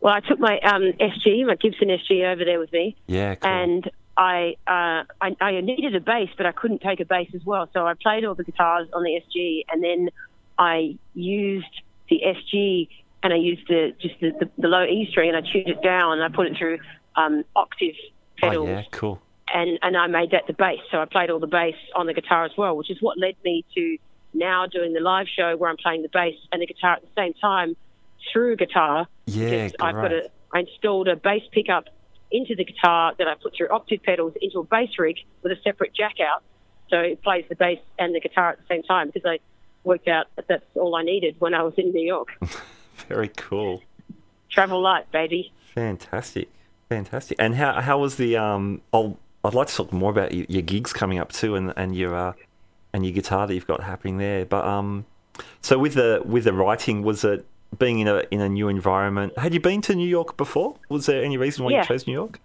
Well, I took my um, SG, my Gibson SG, over there with me, Yeah, cool. and I, uh, I I needed a bass, but I couldn't take a bass as well. So I played all the guitars on the SG, and then I used the SG and I used the just the, the, the low E string, and I tuned it down, and I put it through um, octave oh yeah, cool. and and I made that the bass. So I played all the bass on the guitar as well, which is what led me to now doing the live show where I'm playing the bass and the guitar at the same time through guitar. Yeah, I've got a I installed a bass pickup into the guitar that I put through octave pedals into a bass rig with a separate jack out, so it plays the bass and the guitar at the same time. Because I worked out that that's all I needed when I was in New York. Very cool. Travel light, baby. Fantastic, fantastic. And how how was the um? I'll I'd like to talk more about your, your gigs coming up too, and and your uh, and your guitar that you've got happening there. But um, so with the with the writing, was it being in a in a new environment? Had you been to New York before? Was there any reason why Yeah. you chose New York?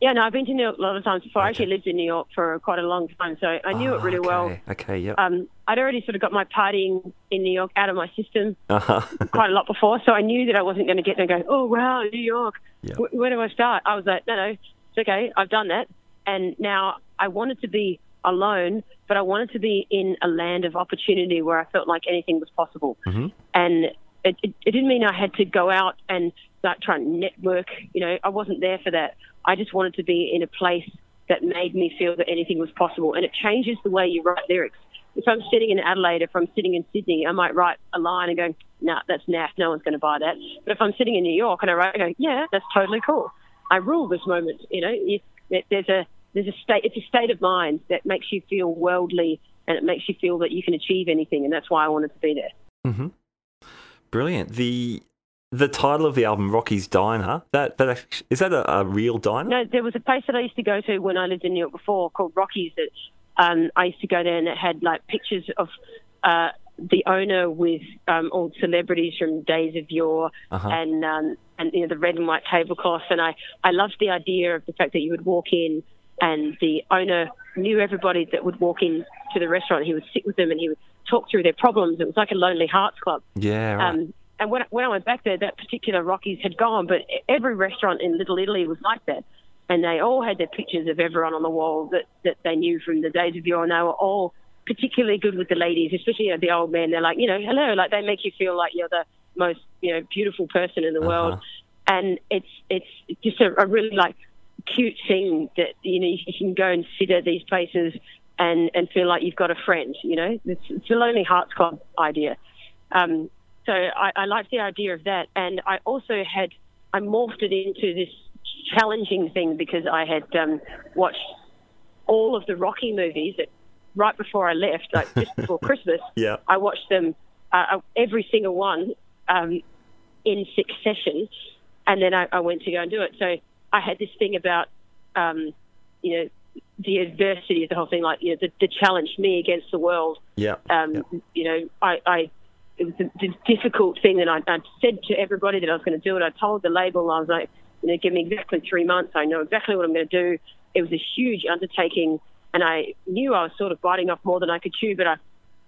Yeah, no, I've been to New York a lot of times before. I actually lived in New York for quite a long time, so I knew it really well. okay. Okay, yeah. Um, I'd already sort of got my partying in New York out of my system Uh-huh. quite a lot before, so I knew that I wasn't going to get there and go, oh, wow, New York. Wh- where do I start? I was like, no, no, it's okay. I've done that. And now I wanted to be alone, but I wanted to be in a land of opportunity where I felt like anything was possible. Mhm. And it, it, it didn't mean I had to go out and start trying to network. You know, I wasn't there for that. I just wanted to be in a place that made me feel that anything was possible. And it changes the way you write lyrics. If I'm sitting in Adelaide, if I'm sitting in Sydney, I might write a line and go, nah, that's naff, no one's going to buy that. But if I'm sitting in New York and I write, I go, yeah, that's totally cool. I rule this moment. You know, you, there- there's a there's a state. It's a state of mind that makes you feel worldly, and it makes you feel that you can achieve anything. And that's why I wanted to be there. hmm Brilliant. The the title of the album, Rocky's Diner. That that act- is that a, a real diner? No, there was a place that I used to go to when I lived in New York before called Rocky's. That um, I used to go there, and it had like pictures of uh, the owner with um, all celebrities from days of yore, Uh-huh. and um, and you know the red and white tablecloths. And I I loved the idea of the fact that you would walk in, and the owner knew everybody that would walk in to the restaurant. He would sit with them, and he would talk through their problems. It was like a Lonely Hearts Club. Yeah, right. Um, and when, when I went back there, that particular Rocky's had gone, but every restaurant in Little Italy was like that. And they all had their pictures of everyone on the wall that, that they knew from the days of yore, and they were all particularly good with the ladies, especially you know, the old men. They're like, you know, hello, like they make you feel like you're the most, you know, beautiful person in the world. Uh-huh. And it's it's just a, a really like cute thing that you know you can go and sit at these places and and feel like you've got a friend. You know, it's, it's a Lonely Hearts Club idea. Um, so I, I liked the idea of that, and I also had I morphed it into this challenging thing because I had um, watched all of the Rocky movies that right before I left, like just before Christmas. Yeah. I watched them uh, every single one um, in succession, and then I, I went to go and do it. So I had this thing about um, you know the adversity of the whole thing, like you know the, the challenge me against the world yeah. um, Yeah. you know, I, I it was the, the difficult thing that I, I said to everybody that I was going to do it. I told the label I was like, you know, give me exactly three months. I know exactly what I'm going to do. It was a huge undertaking, and I knew I was sort of biting off more than I could chew. But I,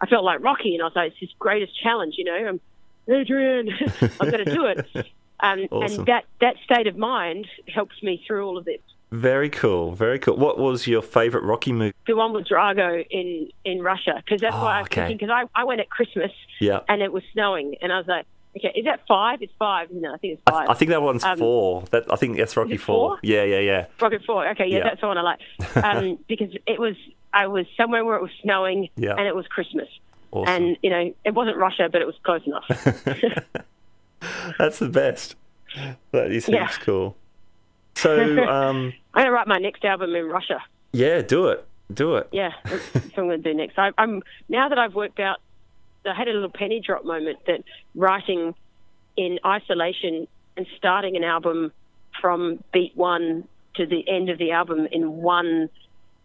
I felt like Rocky, and I was like, it's his greatest challenge. You know, I'm Adrian, I'm going to do it. Um, Awesome. And that that state of mind helps me through all of this. Very cool. Very cool. What was your favorite Rocky movie? The one with Drago in in Russia, because that's Oh, why I was okay. thinking. Because I, I went at Christmas Yeah. and it was snowing, and I was like, okay, is that five? It's five, isn't it? I think it's I, five. I think that one's Um, four. That I think that's Rocky it four? Yeah, yeah, yeah. Rocky Four. Okay, yeah, Yeah. that's the one I like. Um, because it was, I was somewhere where it was snowing, Yeah. and it was Christmas, Awesome. and you know, it wasn't Russia, but it was close enough. That's the best. That is Yeah. cool. So, um, I'm gonna write my next album in Russia. yeah, do it. Do it. Yeah, that's what I'm to do next. I, I'm now that I've worked out. I had a little penny drop moment that writing in isolation and starting an album from beat one to the end of the album in one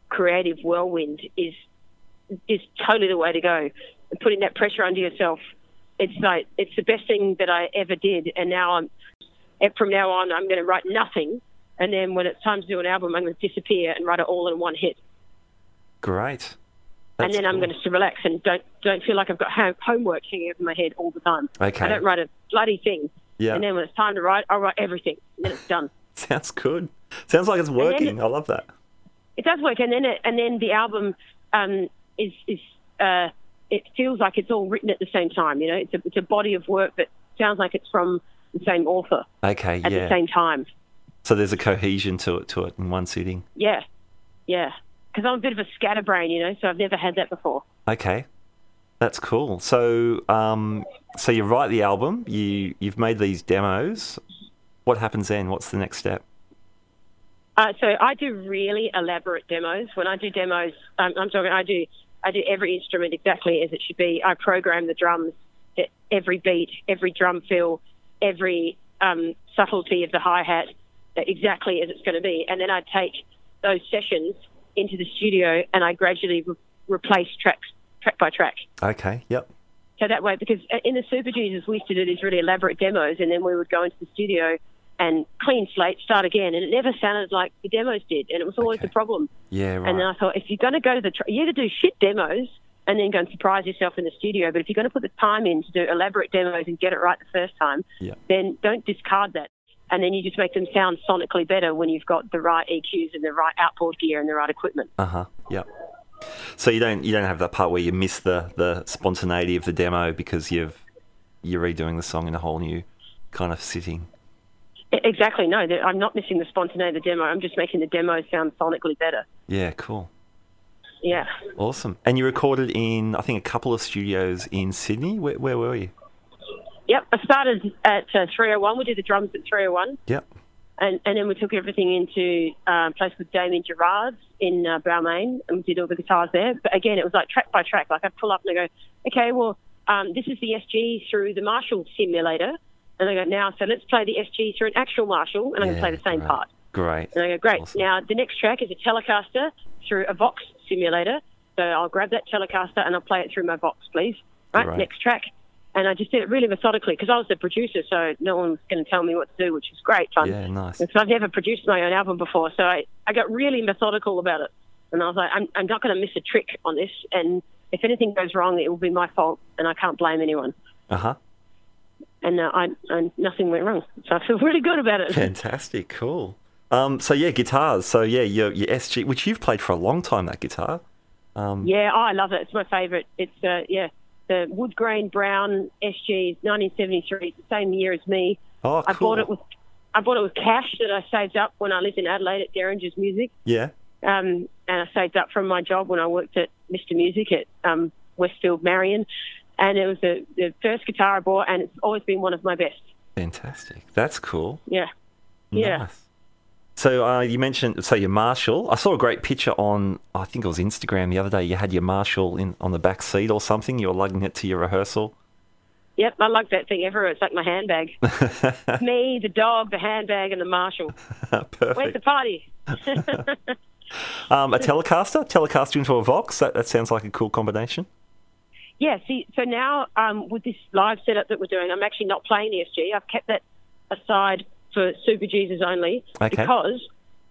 creative whirlwind is is totally the way to go. And putting that pressure under yourself, it's like it's the best thing that I ever did. And now I'm from now on, I'm going to write nothing. And then when it's time to do an album, I'm going to disappear and write it all in one hit Great. and That's then I'm going to relax and don't don't feel like I've got ho- homework hanging over my head all the time. Okay. I don't write a bloody thing, Yeah. and then when it's time to write, I'll write everything, and then it's done. Sounds good. Sounds like it's working. it- I love that. It does work, and then it, and then the album um, is is uh, it feels like it's all written at the same time. You know, it's a it's a body of work that sounds like it's from the same author Okay. at yeah. the same time. So there's a cohesion to it to it in one sitting. Yeah, yeah. Because I'm a bit of a scatterbrain, you know, so I've never had that before. Okay. That's cool. So, um, so you write the album. You you've made these demos. What happens then? What's the next step? Uh, so I do really elaborate demos. When I do demos, um, I'm talking, I do I do every instrument exactly as it should be. I program the drums, every beat, every drum fill, every um, subtlety of the hi hat, exactly as it's going to be. And then I'd take those sessions into the studio and I gradually re- replace tracks track by track. Okay. Yep. So that way, because uh, in the Superjesus, we used to do these really elaborate demos, and then we would go into the studio and clean slate, start again, and it never sounded like the demos did, and it was always Okay. the problem. Yeah. Right. And then I thought, if you're going to go to the, tr- you either do shit demos and then go and surprise yourself in the studio, but if you're going to put the time in to do elaborate demos and get it right the first time, Yeah. then don't discard that. And then you just make them sound sonically better when you've got the right EQs and the right outboard gear and the right equipment. Uh huh. Yep. So you don't you don't have that part where you miss the the spontaneity of the demo because you've you're redoing the song in a whole new kind of sitting. Exactly. No, I'm not missing the spontaneity of the demo. I'm just making the demo sound sonically better. Yeah. Cool. Yeah. Awesome. And you recorded in I think a couple of studios in Sydney. Where, where were you? Yep. I started at uh, 301. We did the drums at 301. Yep. And, and then we took everything into uh, a place called Damien Gerard's in uh, Balmain and we did all the guitars there. But again, it was like track by track. Like I'd pull up and I go, okay, well, um, this is the SG through the Marshall simulator. And I go, now, so let's play the SG through an actual Marshall and I'm going to play the same part. Great. And I go, great. Awesome. Now, the next track is a Telecaster through a Vox simulator. So I'll grab that Telecaster and I'll play it through my Vox, please. Right, Right. next track. And I just did it really methodically because I was the producer, so no one was going to tell me what to do, which was great fun. Yeah. Nice. Because I've never produced my own album before, so I, I got really methodical about it. And I was like, I'm, I'm not going to miss a trick on this. And if anything goes wrong, it will be my fault, and I can't blame anyone. Uh huh. And uh, I, I, nothing went wrong. So I feel really good about it. Fantastic. Cool. Um. So yeah, guitars. So yeah, your your SG, which you've played for a long time. That guitar. Um. Yeah, oh, I love it. It's my favourite. It's uh, yeah, the wood grain brown SG, 1973. It's the same year as me. Oh, cool. I bought it with I bought it with cash that I saved up when I lived in Adelaide at Derringer's Music. Yeah. Um, and I saved up from my job when I worked at Mr. Music at um, Westfield Marion. And it was the, the first guitar I bought, and it's always been one of my best. Fantastic. That's cool. Yeah. Yeah. So uh, you mentioned so your Marshall. I saw a great picture on I think it was Instagram the other day. You had your Marshall in on the back seat or something. You were lugging it to your rehearsal. Yep, I lug that thing everywhere. It's like my handbag. Me, the dog, the handbag, and the Marshall. Perfect. Where's the party? Um, a Telecaster, Telecaster into a Vox. That, that sounds like a cool combination. Yeah, see, so now um, with this live setup that we're doing, I'm actually not playing the SG. I've kept that aside for Superjesus only Okay. because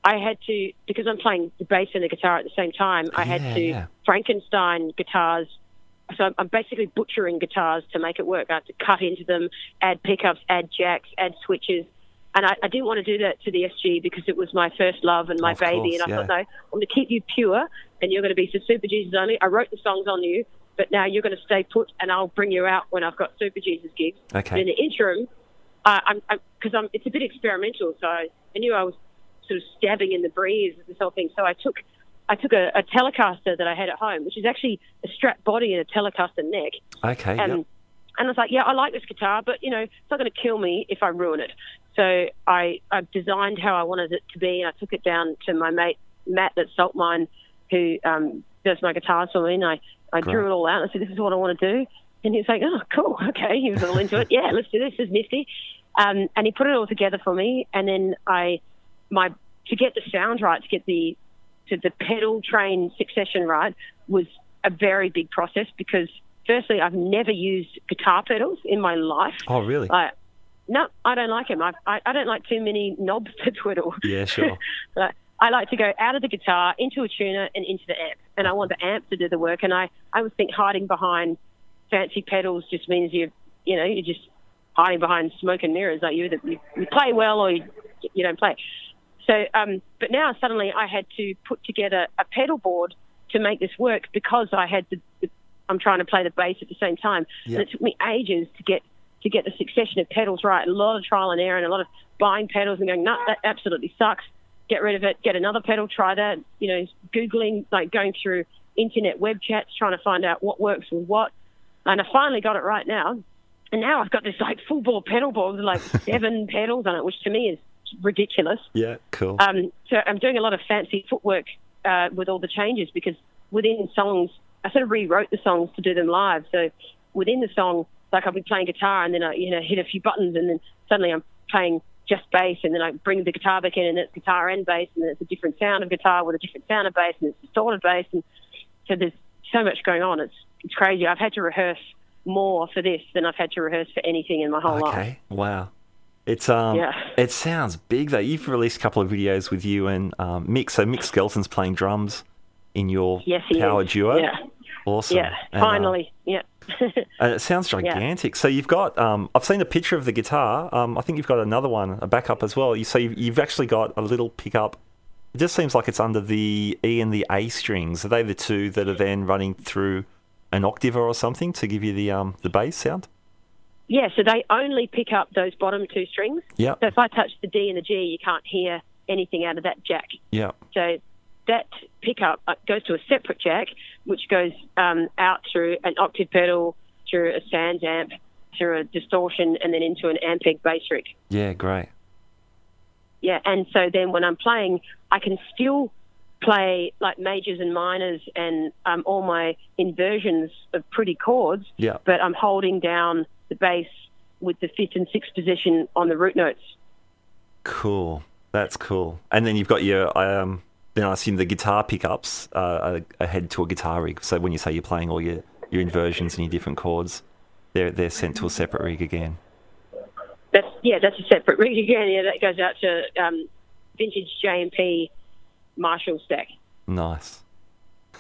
I had to, because I'm playing the bass and the guitar at the same time, I had to yeah. Frankenstein guitars. So I'm- I'm basically butchering guitars to make it work. I had to cut into them, add pickups, add jacks, add switches. And I, I didn't want to do that to the SG because it was my first love and my Of baby. course, and I yeah. thought, no, I'm going to keep you pure and you're going to be for Superjesus only. I wrote the songs on you, but now you're going to stay put and I'll bring you out when I've got Superjesus gigs. Okay. But in the interim, uh, I'm because I'm, it's a bit experimental, so I, I knew I was sort of stabbing in the breeze of this whole thing. So I took I took a, a Telecaster that I had at home, which is actually a Strat body and a Telecaster neck, Okay. and yep. and I was like, yeah, I like this guitar, but you know, it's not going to kill me if I ruin it. So I I designed how I wanted it to be, and I took it down to my mate Matt at Salt Mine, who um, does my guitars for me, and I I Great. drew it all out. And I said, this is what I want to do, and he was like, oh, cool, okay. He was all into it. Yeah, let's do this. This is nifty. Um, and he put it all together for me, and then I my to get the sound right, to get the to the pedal train succession right was a very big process because firstly I've never used guitar pedals in my life. Oh, really? I, no, I don't like them. I, I I don't like too many knobs to twiddle. Yeah, sure. Like, I like to go out of the guitar into a tuner and into the amp, and I want the amp to do the work. And I I always think hiding behind fancy pedals just means you you know you're just hiding behind smoke and mirrors. Like you either you, you play well or you you don't play. So, um, but now suddenly I had to put together a pedal board to make this work because I had the, the I'm trying to play the bass at the same time, Yeah. and it took me ages to get to get the succession of pedals right. A lot of trial and error and a lot of buying pedals and going, no, that absolutely sucks. Get rid of it. Get another pedal. Try that. You know, googling, like going through internet web chats, trying to find out what works with what. And I finally got it right now. And now I've got this like full bore pedal board with like seven pedals on it, which to me is ridiculous. Yeah, cool. Um, so I'm doing a lot of fancy footwork uh, with all the changes because within songs I sort of rewrote the songs to do them live. So within the song, like I'll be playing guitar and then I, you know, hit a few buttons and then suddenly I'm playing just bass and then I bring the guitar back in and it's guitar and bass and then it's a different sound of guitar with a different sound of bass and it's distorted bass and so there's so much going on. It's it's crazy. I've had to rehearse more for this than I've had to rehearse for anything in my whole life. Okay. Wow. It's um. Yeah. It sounds big though. You've released a couple of videos with you and um, Mick. So Mick Skelton's playing drums in your Yes, power is. duo. Yeah. Awesome. Yeah. And, uh, Finally. yeah. And it sounds gigantic. So you've got, um, I've seen a picture of the guitar. Um, I think you've got another one, a backup as well. You, so you've, you've actually got a little pickup. It just seems like it's under the E and the A strings. Are they the two that are then running through an octave or something to give you the um, the bass sound? Yeah, so they only pick up those bottom two strings. Yeah. So if I touch the D and the G, you can't hear anything out of that jack. Yeah. So that pickup uh, goes to a separate jack, which goes um, out through an octave pedal, through a SansAmp, through a distortion, and then into an Ampeg bass rig. Yeah. Great. Yeah, and so then when I'm playing, I can still play like majors and minors and um, all my inversions of pretty chords, Yeah. but I'm holding down the bass with the fifth and sixth position on the root notes. Cool. That's cool. And then you've got your um. Then I assume the guitar pickups uh, are, are head to a guitar rig. So when you say you're playing all your, your inversions and your different chords, they're they're sent to a separate rig again. That's yeah, that's a separate rig again. Yeah, that goes out to um, vintage JMP Marshall stack, Nice.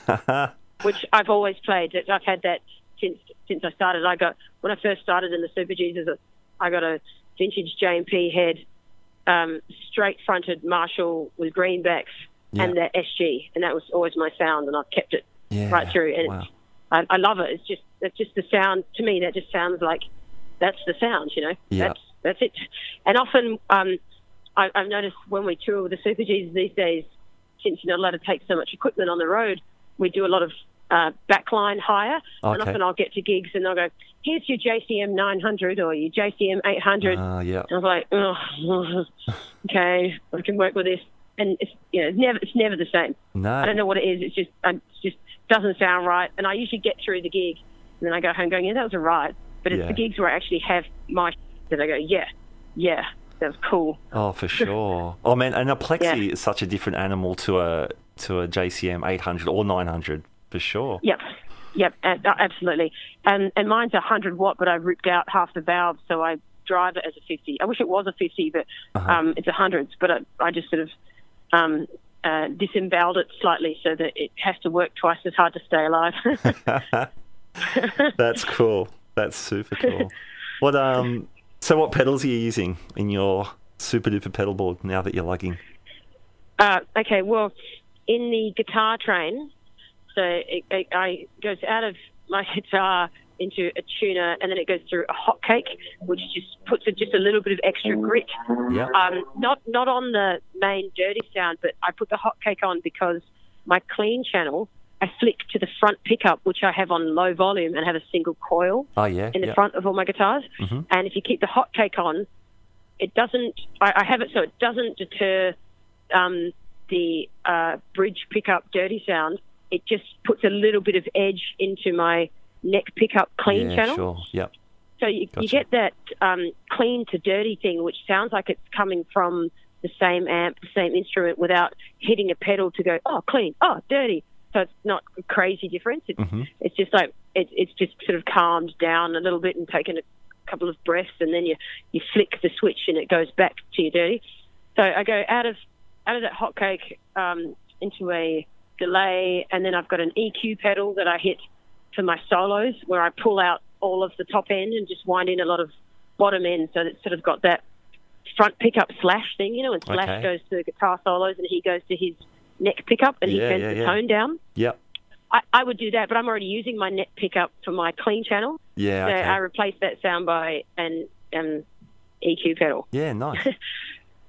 which I've always played. I've had that since since I started. I got when I first started in the Superjesus, I got a vintage JMP head, um, straight fronted Marshall with greenbacks and the SG, and that was always my sound, and I've kept it Yeah. right through. And Wow. it's, I, I love it. It's just it's just the sound to me. That just sounds like that's the sound. You know, Yeah. that's that's it. And often um, I, I've noticed when we tour with the Superjesus these days, since you're not allowed to take so much equipment on the road, we do a lot of uh, backline hire. And often I'll get to gigs and they'll go, "Here's your JCM 900 or your JCM 800." Uh, yeah. I was like, oh, okay, I can work with this. And it's you know, it's never it's never the same. No. I don't know what it is. It's just it just doesn't sound right. And I usually get through the gig, and then I go home going, yeah, that was all right. But it's Yeah. the gigs where I actually have my that I go, yeah, yeah, that was cool. Oh, for sure. Oh man, and a plexi Yeah. is such a different animal to a to a JCM 800 or 900 for sure. Yep, yep, absolutely. And and mine's a hundred watt, but I ripped out half the valve, so I drive it as a fifty. I wish it was a fifty, but Uh-huh. um, it's a hundreds. But I, I just sort of um, uh, disemboweled it slightly so that it has to work twice as hard to stay alive. That's cool. That's super cool. What um? So what pedals are you using in your super duper pedal board now that you're lugging? Uh, okay, well, in the guitar train, so it, it, I goes out of my guitar into a tuner, and then it goes through a hot cake, which just puts a, just a little bit of extra grit. Yeah. Um, not not on the main dirty sound, but I put the hot cake on because my clean channel, I flick to the front pickup, which I have on low volume and have a single coil Oh yeah. in the yeah. front of all my guitars. Mhm. And if you keep the hot cake on, it doesn't. I, I have it so it doesn't deter um, the uh, bridge pickup dirty sound. It just puts a little bit of edge into my neck pickup clean yeah, channel. Sure. Yep. So you, you get that um, clean to dirty thing, which sounds like it's coming from the same amp, the same instrument, without hitting a pedal to go, oh, clean, oh, dirty. So it's not a crazy difference. It's, Mhm. it's just like it, it's just sort of calmed down a little bit and taken a couple of breaths, and then you you flick the switch and it goes back to your dirty. So I go out of out of that hot cake um, into a delay, and then I've got an EQ pedal that I hit for my solos, where I pull out all of the top end and just wind in a lot of bottom end, so that it's sort of got that front pickup slash thing, you know, and slash Okay. goes to the guitar solos, and he goes to his neck pickup, and he turns yeah, the yeah. tone down. Yep. I, I would do that, but I'm already using my neck pickup for my clean channel, Yeah. so Okay. I replace that sound by an EQ pedal. yeah. Nice.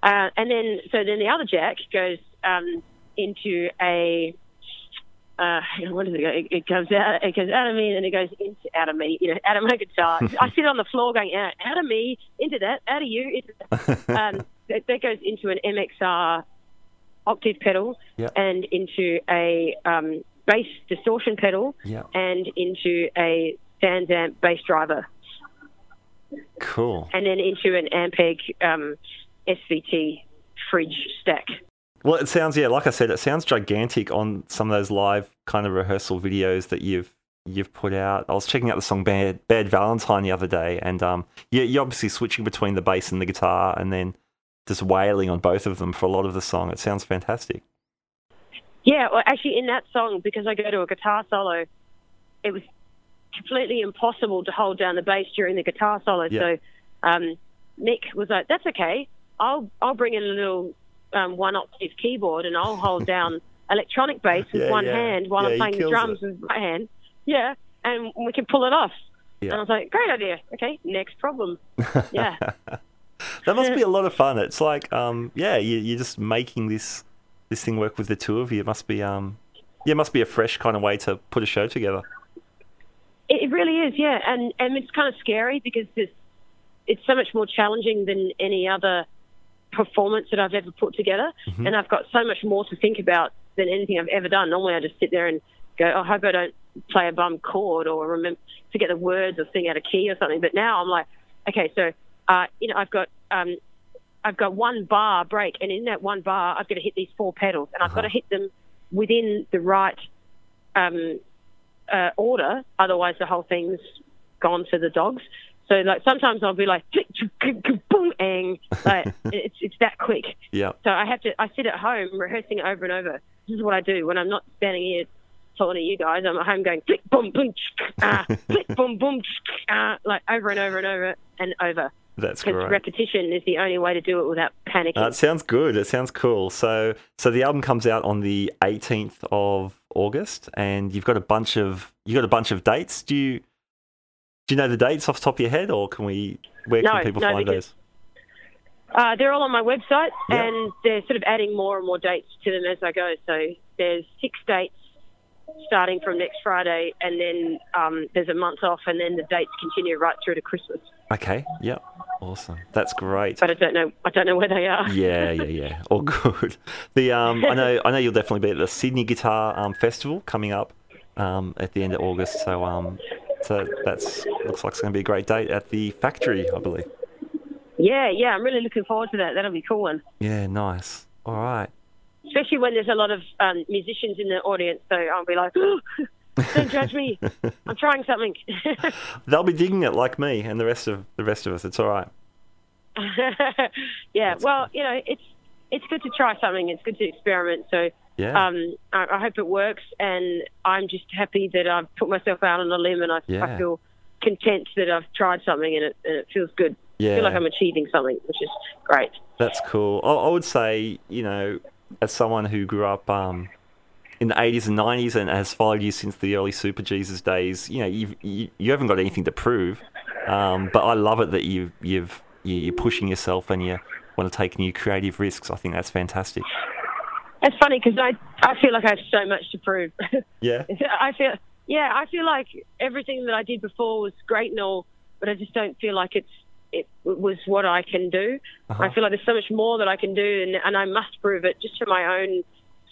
Uh, and then, so then the other jack goes um, into a. Uh, what does it go? It, it goes out. It goes out of me, and then it goes into out of me. You know, out of my guitar. I sit on the floor going out, out of me, into that, out of you, into that. um, that, that goes into an MXR octave pedal Yeah. and into a um, bass distortion pedal Yeah. and into a SansAmp bass driver, Cool. and then into an Ampeg um, SVT fridge stack. Well, it sounds yeah, like I said, it sounds gigantic on some of those live kind of rehearsal videos that you've you've put out. I was checking out the song "Bad Bad Valentine" the other day, and um, yeah, you're obviously switching between the bass and the guitar, and then just wailing on both of them for a lot of the song. It sounds fantastic. Yeah, well, actually, in that song, because I go to a guitar solo, it was completely impossible to hold down the bass during the guitar solo. Yeah. So um, Nick was like, "That's okay. I'll I'll bring in a little um, one octave keyboard and I'll hold down electronic bass with Yeah, one yeah. hand while I'm playing the drums with my hand. Yeah, and we can pull it off." And I was like, "Great idea. Okay, next problem." Yeah. That must be a lot of fun. It's like, um, yeah, you, you're just making this this thing work with the two of you. It must be, um, yeah, it must be a fresh kind of way to put a show together. It really is, yeah, and and it's kind of scary because it's it's so much more challenging than any other performance that I've ever put together, Mm-hmm. and I've got so much more to think about than anything I've ever done. Normally, I just sit there and go, "I hope I don't play a bum chord or remember forget the words or sing out of key or something." But now I'm like, okay, so uh, you know, I've got um, I've got one bar break, and in that one bar, I've got to hit these four pedals, and I've got to hit them within the right um, uh, order. Otherwise, the whole thing's gone for the dogs. So, like sometimes I'll be like, boom, and like it's it's that quick. Yeah. So I have to. I sit at home rehearsing it over and over. This is what I do when I'm not standing here talking to you guys. I'm at home going click, boom, boom, ah, click, boom, boom, ah, like over and over and over and over. That's great. repetition is the only way to do it without panicking. It sounds good. It sounds cool. So, so the album comes out on the 18th of August, and you've got a bunch of you got a bunch of dates. Do you do you know the dates off the top of your head, or can we? Where No, can people no, find because- those? Uh, they're all on my website, Yeah. and they're sort of adding more and more dates to them as I go. So there's six dates starting from next Friday, and then um, there's a month off, and then the dates continue right through to Christmas. Okay. Yep. Awesome. That's great. But I don't know. I don't know where they are. Yeah, yeah, yeah. All good. The um, I know, I know you'll definitely be at the Sydney Guitar um, Festival coming up um, at the end of August. So um, so that's looks like it's going to be a great date at the factory, I believe. Yeah, yeah. I'm really looking forward to that. That'll be a cool one. Yeah, nice. All right. Especially when there's a lot of um, musicians in the audience. So I'll be like, don't judge me. I'm trying something. They'll be digging it like me and the rest of the rest of us. It's all right. yeah. Well, you know, it's it's good to try something. It's good to experiment. So Yeah. um, I, I hope it works, and I'm just happy that I've put myself out on a limb, and I, Yeah. I feel content that I've tried something, and it, and it feels good. I yeah. feel like I'm achieving something, which is great. That's cool. I, I would say, you know, as someone who grew up um, in the 80s and 90s and has followed you since the early Superjesus days, you know, you've, you you haven't got anything to prove. Um, but I love it that you you've you- you're pushing yourself and you want to take new creative risks. I think that's fantastic. It's funny because I I feel like I have so much to prove. Yeah. I feel yeah, I feel like everything that I did before was great and all, but I just don't feel like it's it was what I can do. Uh-huh. I feel like there's so much more that I can do, and and I must prove it just for my own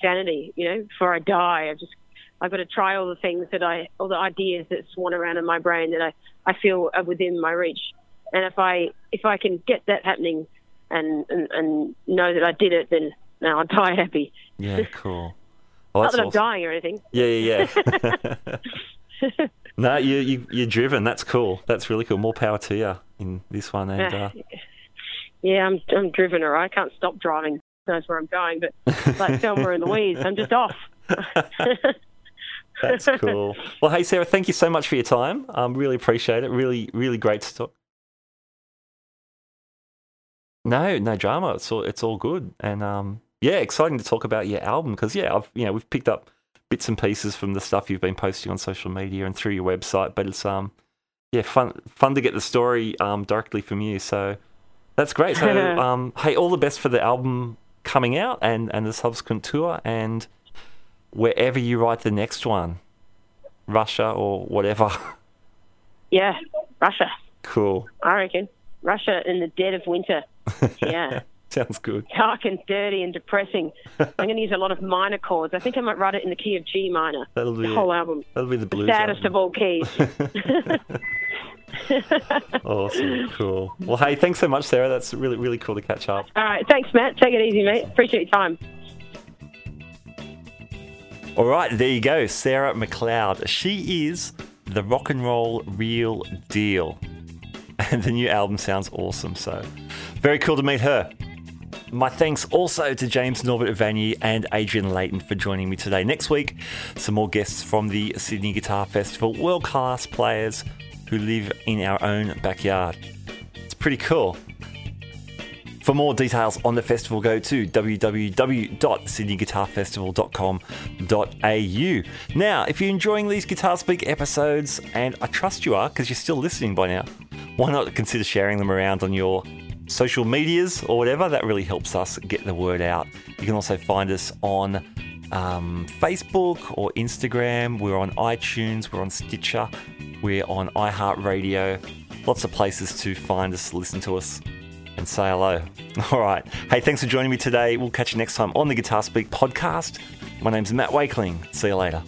sanity. You know, before I die, I've just I've got to try all the things that I all the ideas that swan around in my brain that I I feel are within my reach. And if I if I can get that happening, and and, and know that I did it, then now I'll die happy. Yeah, cool. Well, Not that I'm dying or anything. Yeah, yeah, yeah. no, you, you, you're driven. That's cool. That's really cool. More power to you in this one. And uh, Yeah, I'm I'm driven, or I can't stop driving. Knows where I'm going, but like Thelma and Louise, I'm just off. That's cool. Well, hey, Sarah, thank you so much for your time. Um, really appreciate it. Really, really great to talk. No, no drama. It's all it's all good, and um, yeah, exciting to talk about your album because yeah, I've you know we've picked up bits and pieces from the stuff you've been posting on social media and through your website, but it's um, yeah, fun fun to get the story um directly from you. So that's great. So um, hey, all the best for the album coming out and and the subsequent tour and wherever you write the next one, Russia or whatever. Yeah, Russia. cool. I reckon Russia in the dead of winter. Yeah. Sounds good. dark and dirty and depressing. I'm going to use a lot of minor chords. I think I might write it in the key of G minor. That'll be the it. whole album. That'll be the blues. Saddest album. of all keys. Awesome, cool. Well, hey, thanks so much, Sarah. That's really, really cool to catch up. all right, thanks, Matt. Take it easy, mate. Appreciate your time. All right, there you go, Sarah McLeod. She is the rock and roll real deal. And the new album sounds awesome, so very cool to meet her. My thanks also to James Norbert Ivanyi and Adrian Layton for joining me today. Next week, some more guests from the Sydney Guitar Festival, world class players who live in our own backyard. It's pretty cool. For more details on the festival, go to www.sydneyguitarfestival.com.au. Now, if you're enjoying these Guitar Speak episodes, and I trust you are because you're still listening by now, why not consider sharing them around on your social medias or whatever? That really helps us get the word out. You can also find us on um, Facebook or Instagram. We're on iTunes, we're on Stitcher, we're on iHeartRadio. Lots of places to find us, listen to us and say hello. All right. Hey, thanks for joining me today. We'll catch you next time on the Guitar Speak podcast. My name's Matt Wakeling. See you later.